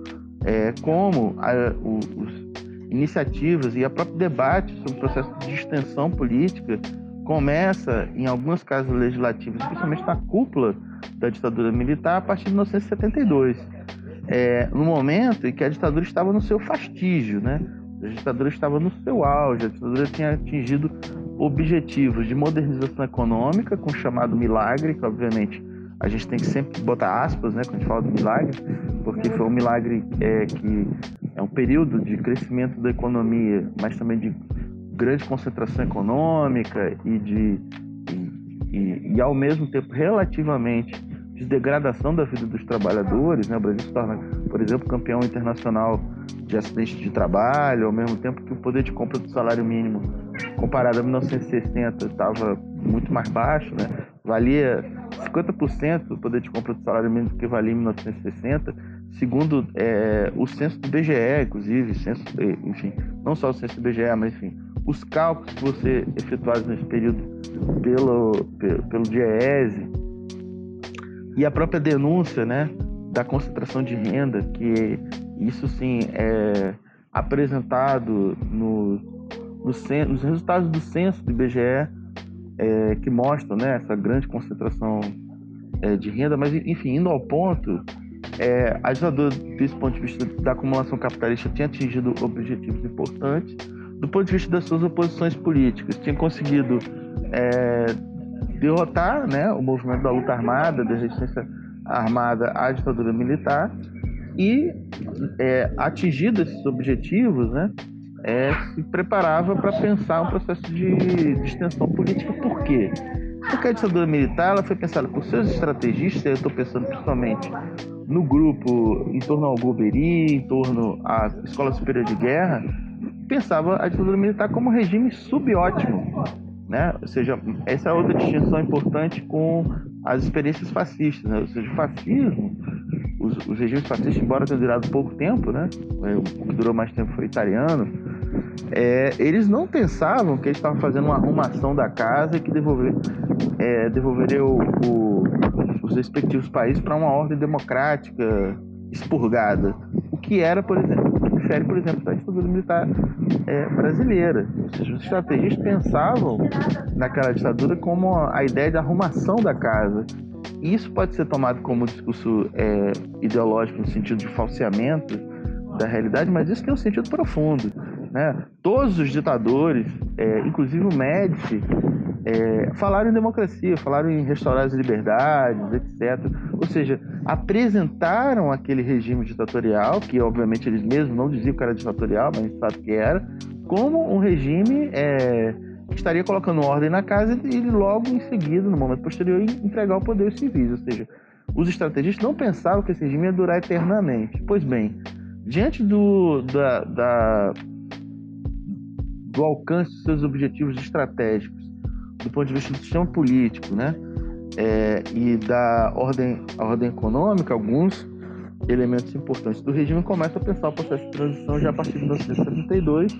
é, como a, o, os iniciativas e a próprio debate sobre o processo de extensão política começa, em alguns casos legislativos, principalmente na cúpula da ditadura militar, a partir de 1972. É, no momento em que a ditadura estava no seu fastígio, né? A ditadura estava no seu auge, a ditadura tinha atingido objetivos de modernização econômica, com o chamado milagre, que obviamente a gente tem que sempre botar aspas, né, quando a gente fala do milagre, porque foi um milagre é, que é um período de crescimento da economia, mas também de grande concentração econômica e de e, e, e ao mesmo tempo relativamente de degradação da vida dos trabalhadores, né? O Brasil se torna, por exemplo, campeão internacional de acidentes de trabalho, ao mesmo tempo que o poder de compra do salário mínimo, comparado a 1960, estava muito mais baixo, né? Valia 50% do poder de compra do salário mínimo que valia em 1960, segundo é, o censo do BGE, inclusive, censo, enfim, não só o censo do BGE, mas enfim, os cálculos que você efetuados nesse período pelo, pelo, pelo DIEESE e a própria denúncia, né, da concentração de renda, que isso sim é apresentado no, no, nos resultados do censo do IBGE, é, que mostram né, essa grande concentração é, de renda, mas enfim, indo ao ponto, é, a ditadura, desse ponto de vista da acumulação capitalista, tinha atingido objetivos importantes. Do ponto de vista das suas oposições políticas, tinha conseguido é, derrotar né, o movimento da luta armada, da resistência armada à ditadura militar e, é, atingido esses objetivos, né, é, se preparava para pensar um processo de, de extensão política. Por quê? Porque a ditadura militar ela foi pensada por seus estrategistas, eu estou pensando principalmente no grupo em torno ao Golbery, em torno à Escola Superior de Guerra, pensava a ditadura militar como um regime subótimo. Né? Ou seja, essa é outra distinção importante com as experiências fascistas. Né? Ou seja, o fascismo, os, os regimes fascistas, embora tenham durado pouco tempo, né? o que durou mais tempo foi italiano, é, eles não pensavam que eles estavam fazendo uma arrumação da casa e que devolver, é, devolveria o, o, os respectivos países para uma ordem democrática expurgada. O que era, por exemplo, difere, por exemplo, da ditadura militar é, brasileira. Os estrategistas pensavam naquela ditadura como a ideia de arrumação da casa. Isso pode ser tomado como discurso é, ideológico no sentido de falseamento da realidade, mas isso tem um sentido profundo. Né? Todos os ditadores, é, inclusive o Médici, é, falaram em democracia, falaram em restaurar as liberdades, etc. Ou seja, apresentaram aquele regime ditatorial, que obviamente eles mesmos não diziam que era ditatorial, mas a gente sabe que era, como um regime é, que estaria colocando ordem na casa e logo em seguida, no momento posterior, entregar o poder aos civis. Ou seja, os estrategistas não pensavam que esse regime ia durar eternamente. Pois bem, diante do, da, da do alcance dos seus objetivos estratégicos, do ponto de vista do sistema político, né? É, e da ordem, a ordem econômica, alguns elementos importantes do regime começam a pensar o processo de transição já a partir de 1972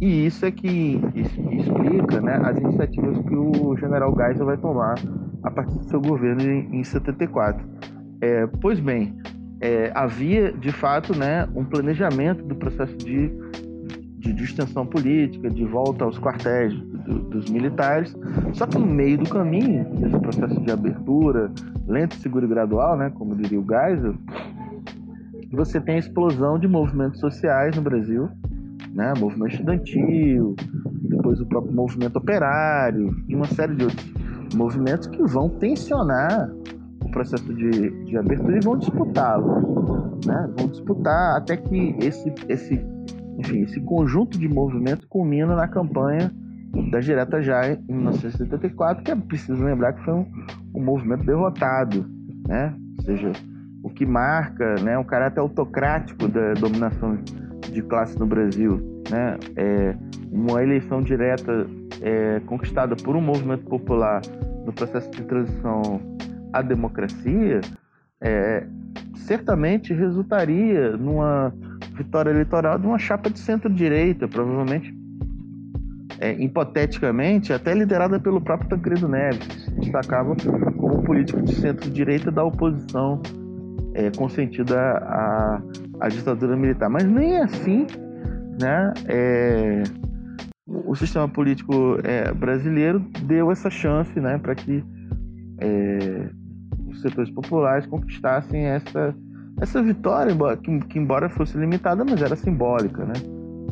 e isso é que explica né, as iniciativas que o general Geisel vai tomar a partir do seu governo em, em 74. É, pois bem, é, havia de fato né, um planejamento do processo de de distensão política, de volta aos quartéis do, dos militares. Só que no meio do caminho, nesse processo de abertura, lento, seguro e gradual, né, como diria o Geisel, você tem a explosão de movimentos sociais no Brasil, né, movimento estudantil, depois o próprio movimento operário e uma série de outros movimentos que vão tensionar o processo de, de abertura e vão disputá-lo, né? Vão disputar até que esse, esse enfim, esse conjunto de movimentos culmina na campanha da direta já em 1974, que é preciso lembrar que foi um, um movimento derrotado, né? Ou seja, o que marca né, um caráter autocrático da dominação de classe no Brasil, né? É uma eleição direta é, conquistada por um movimento popular no processo de transição à democracia, é, certamente resultaria numa vitória eleitoral de uma chapa de centro-direita, provavelmente é, hipoteticamente, até liderada pelo próprio Tancredo Neves, que se destacava como político de centro-direita da oposição é, consentida à, à ditadura militar. Mas nem assim né, é, o sistema político é, brasileiro deu essa chance né, para que é, os setores populares conquistassem essa, essa vitória, que, embora fosse limitada, mas era simbólica, né?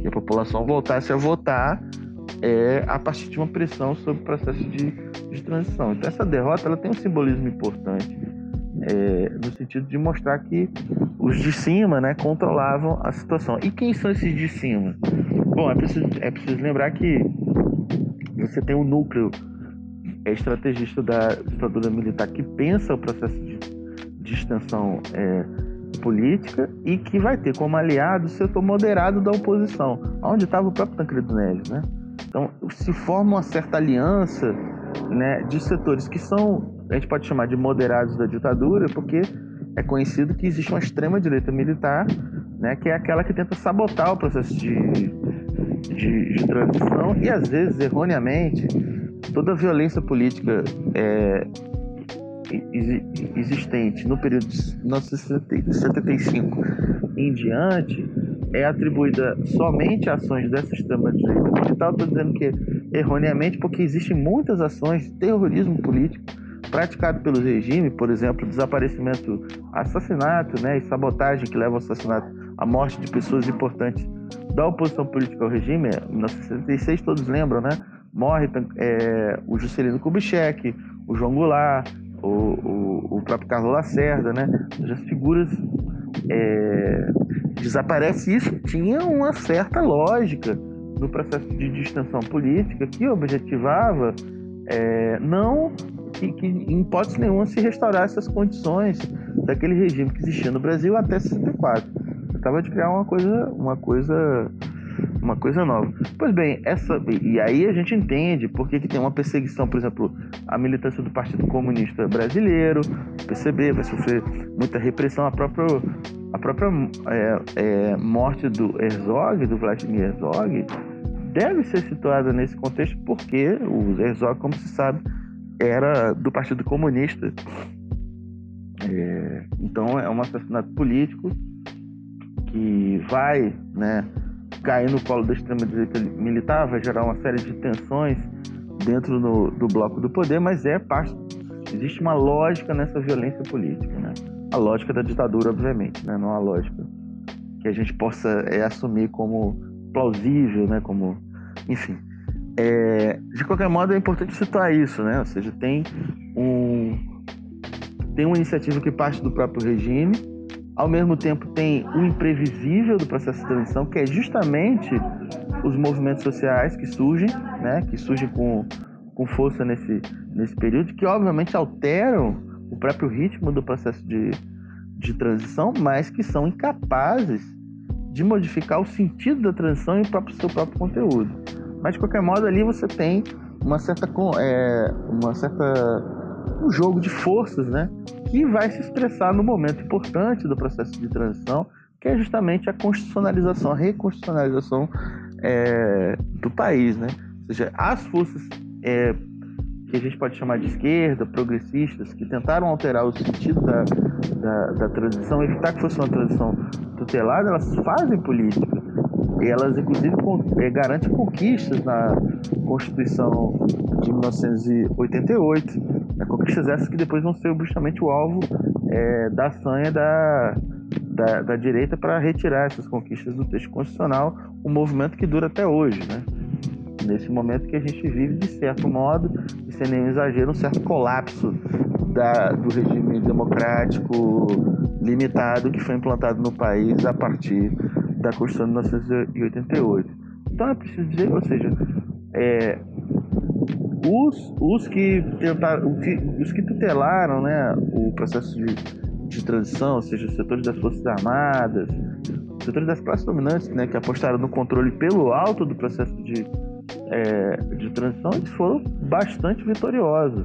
Que a população voltasse a votar é, a partir de uma pressão sobre o processo de, de transição. Então essa derrota ela tem um simbolismo importante é, no sentido de mostrar que os de cima né, controlavam a situação. E quem são esses de cima? Bom, é preciso, é preciso lembrar que você tem um núcleo é, estrategista da ditadura militar que pensa o processo de, de extensão é, política e que vai ter como aliado o setor moderado da oposição, onde estava o próprio Tancredo Neves, né? Então, se forma uma certa aliança né, de setores que são a gente pode chamar de moderados da ditadura, porque é conhecido que existe uma extrema-direita militar, né, que é aquela que tenta sabotar o processo de, de, de transição e, às vezes, erroneamente, toda a violência política é, existente no período de 1975 em diante é atribuída somente a ações dessa extrema-direita militar. Estou dizendo que erroneamente, porque existem muitas ações de terrorismo político praticado pelos regimes, por exemplo, desaparecimento, assassinato né, e sabotagem que levam ao assassinato, à morte de pessoas importantes da oposição política ao regime, em 1966 todos lembram, né? Morre é, o Juscelino Kubitschek, o João Goulart, o, o, o próprio Carlos Lacerda, né? As figuras é, desaparece isso tinha uma certa lógica no processo de distensão política que objetivava é, não que, que, em hipótese nenhuma, se restaurasse as condições daquele regime que existia no Brasil até 64. Tratava de criar uma coisa, uma coisa, uma coisa nova. Pois bem, essa e aí a gente entende por que, que tem uma perseguição, por exemplo, a militância do Partido Comunista Brasileiro, PCB vai sofrer muita repressão, a própria a própria é, é, morte do Herzog, do Vladimir Herzog, deve ser situada nesse contexto porque o Herzog, como se sabe, era do Partido Comunista. É, então é um assassinato político que vai né, cair no colo da extrema-direita militar, vai gerar uma série de tensões dentro no, do bloco do poder, mas é parte. Existe uma lógica nessa violência política, né? A lógica da ditadura, obviamente, né? Não a lógica que a gente possa é, assumir como plausível, né? Como, enfim. É, de qualquer modo, é importante citar isso, né? Ou seja, tem, um, tem uma iniciativa que parte do próprio regime, ao mesmo tempo tem o imprevisível do processo de transição, que é justamente os movimentos sociais que surgem, né? Que surgem com, com força nesse, nesse período, que obviamente alteram o próprio ritmo do processo de, de transição, mas que são incapazes de modificar o sentido da transição e o próprio, seu próprio conteúdo. Mas de qualquer modo ali você tem uma certa é, uma certa um jogo de forças, né, que vai se expressar no momento importante do processo de transição, que é justamente a constitucionalização, a reconstitucionalização é, do país, né? Ou seja, as forças é, que a gente pode chamar de esquerda, progressistas, que tentaram alterar o sentido da, da, da transição, evitar que fosse uma transição tutelada, elas fazem política elas, inclusive, é, garantem conquistas na Constituição de 1988. Né? Conquistas essas que depois vão ser justamente o alvo é, da sanha da, da, da direita para retirar essas conquistas do texto constitucional, um movimento que dura até hoje. Né? Nesse momento que a gente vive, de certo modo, e sem nenhum exagero, um certo colapso da, do regime democrático limitado que foi implantado no país a partir da Constituição de 1988. Então é preciso dizer, ou seja, é, os, os que tentaram, os que tutelaram né, o processo de, de transição, ou seja, os setores das Forças Armadas, os setores das classes dominantes, né, que apostaram no controle pelo alto do processo de, é, de transição, eles foram bastante vitoriosos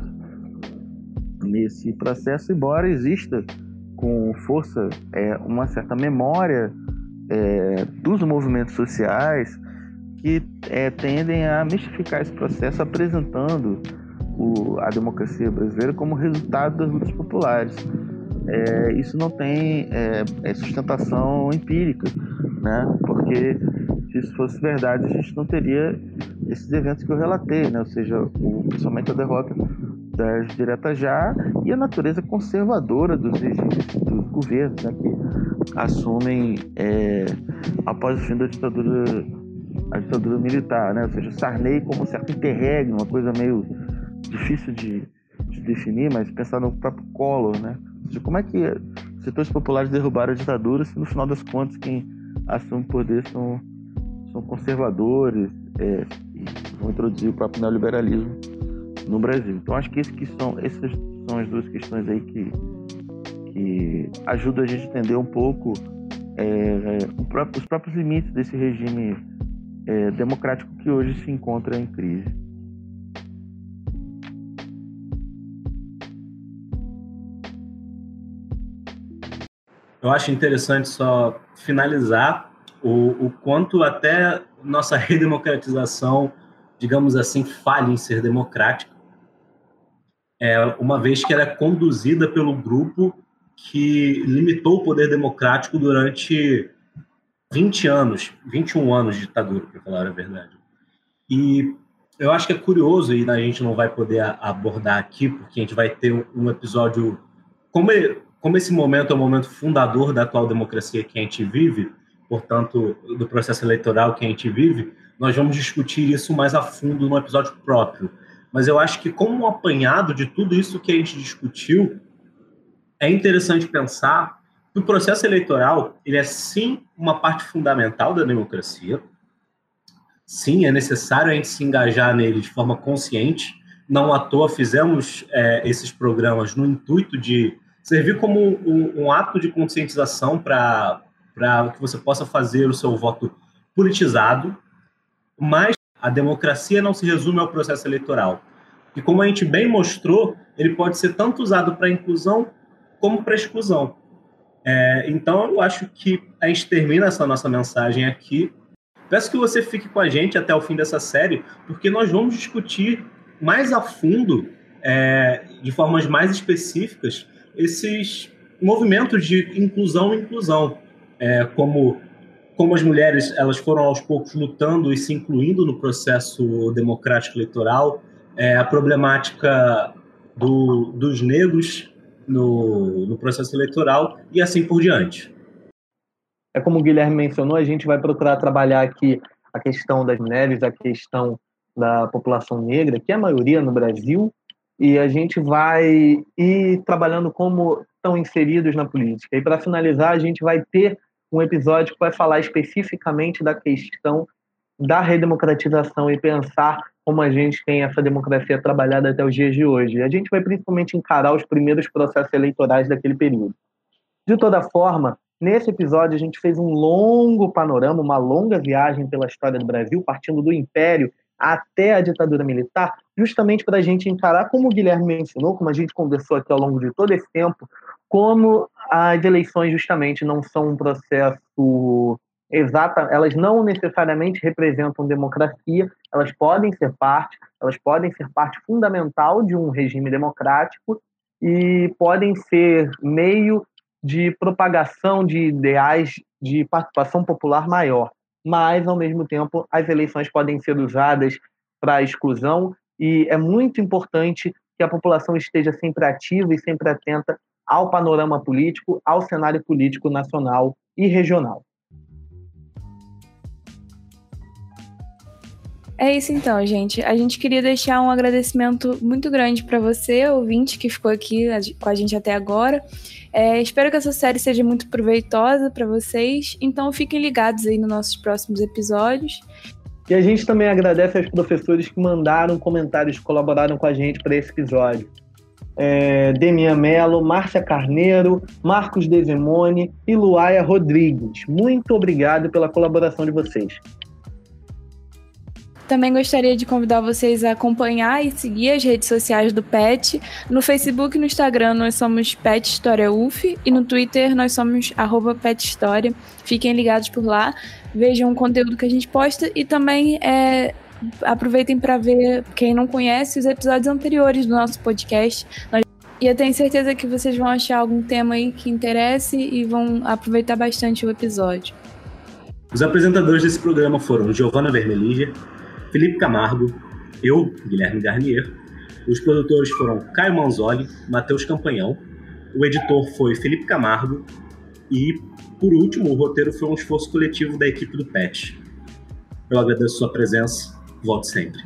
nesse processo, embora exista com força é, uma certa memória é, dos movimentos sociais que é, tendem a mistificar esse processo, apresentando o, a democracia brasileira como resultado das lutas populares. É, isso não tem é, é sustentação empírica, né? porque se isso fosse verdade, a gente não teria esses eventos que eu relatei, né? ou seja, o, principalmente a derrota das diretas já e a natureza conservadora dos dos governos né? que assumem é, após o fim da ditadura a ditadura militar, né? ou seja, Sarney como um certo interregno, uma coisa meio difícil de, de definir, mas pensar no próprio Collor, né? Seja, como é que setores populares derrubaram a ditadura se no final das contas quem assume o poder são, são conservadores é, e vão introduzir o próprio neoliberalismo no Brasil. Então acho que, que são, essas são as duas questões aí que, que ajudam a gente a entender um pouco é, os próprios limites desse regime é, democrático que hoje se encontra em crise. Eu acho interessante só finalizar o, o quanto até nossa redemocratização, digamos assim, falha em ser democrática, é, uma vez que ela é conduzida pelo grupo que limitou o poder democrático durante 20 anos, 21 anos de ditadura, para falar a verdade. E eu acho que é curioso, e a gente não vai poder abordar aqui, porque a gente vai ter um episódio. Como, como esse momento é o momento fundador da atual democracia que a gente vive, portanto, do processo eleitoral que a gente vive, nós vamos discutir isso mais a fundo no episódio próprio. Mas eu acho que, como um apanhado de tudo isso que a gente discutiu, é interessante pensar que o processo eleitoral ele é sim uma parte fundamental da democracia. Sim, é necessário a gente se engajar nele de forma consciente. Não à toa fizemos é, esses programas no intuito de servir como um, um ato de conscientização para que você possa fazer o seu voto politizado. Mas a democracia não se resume ao processo eleitoral. E como a gente bem mostrou, ele pode ser tanto usado para inclusão como para exclusão. É, então, eu acho que a gente termina essa nossa mensagem aqui. Peço que você fique com a gente até o fim dessa série, porque nós vamos discutir mais a fundo, é, de formas mais específicas, esses movimentos de inclusão e inclusão, é, como como as mulheres elas foram aos poucos lutando e se incluindo no processo democrático eleitoral, é, a problemática do, dos negros no, no processo eleitoral e assim por diante. É como o Guilherme mencionou, a gente vai procurar trabalhar aqui a questão das mulheres, a questão da população negra, que é a maioria no Brasil, e a gente vai ir trabalhando como estão inseridos na política. E para finalizar, a gente vai ter um episódio que vai falar especificamente da questão da redemocratização e pensar como a gente tem essa democracia trabalhada até os dias de hoje. A gente vai principalmente encarar os primeiros processos eleitorais daquele período. De toda forma, nesse episódio a gente fez um longo panorama, uma longa viagem pela história do Brasil, partindo do Império até a ditadura militar, justamente para a gente encarar, como o Guilherme mencionou, como a gente conversou aqui ao longo de todo esse tempo, como as eleições justamente não são um processo exata, elas não necessariamente representam democracia, elas podem ser parte, elas podem ser parte fundamental de um regime democrático e podem ser meio de propagação de ideais de participação popular maior. Mas, ao mesmo tempo, as eleições podem ser usadas para exclusão e é muito importante que a população esteja sempre ativa e sempre atenta ao panorama político, ao cenário político nacional e regional. É isso então, gente. A gente queria deixar um agradecimento muito grande para você, ouvinte, que ficou aqui com a gente até agora. É, espero que essa série seja muito proveitosa para vocês. Então fiquem ligados aí nos nossos próximos episódios. E a gente também agradece aos professores que mandaram comentários, colaboraram com a gente para esse episódio. É, Demian Mello, Márcia Carneiro, Marcos Desemone e Luaia Rodrigues. Muito obrigado pela colaboração de vocês. Também gostaria de convidar vocês a acompanhar e seguir as redes sociais do PET. No Facebook e no Instagram nós somos Pet História UF e no Twitter nós somos arroba Pet História. Fiquem ligados por lá, vejam o conteúdo que a gente posta e também é, aproveitem para ver, quem não conhece, os episódios anteriores do nosso podcast. Nós e eu tenho certeza que vocês vão achar algum tema aí que interesse e vão aproveitar bastante o episódio. Os apresentadores desse programa foram Giovanna Vermelígia, Felipe Camargo, eu, Guilherme Garnier. Os produtores foram Caio Manzoli, Matheus Campanhão. O editor foi Felipe Camargo. E, por último, o roteiro foi um esforço coletivo da equipe do PET. Eu agradeço sua presença. Volte sempre.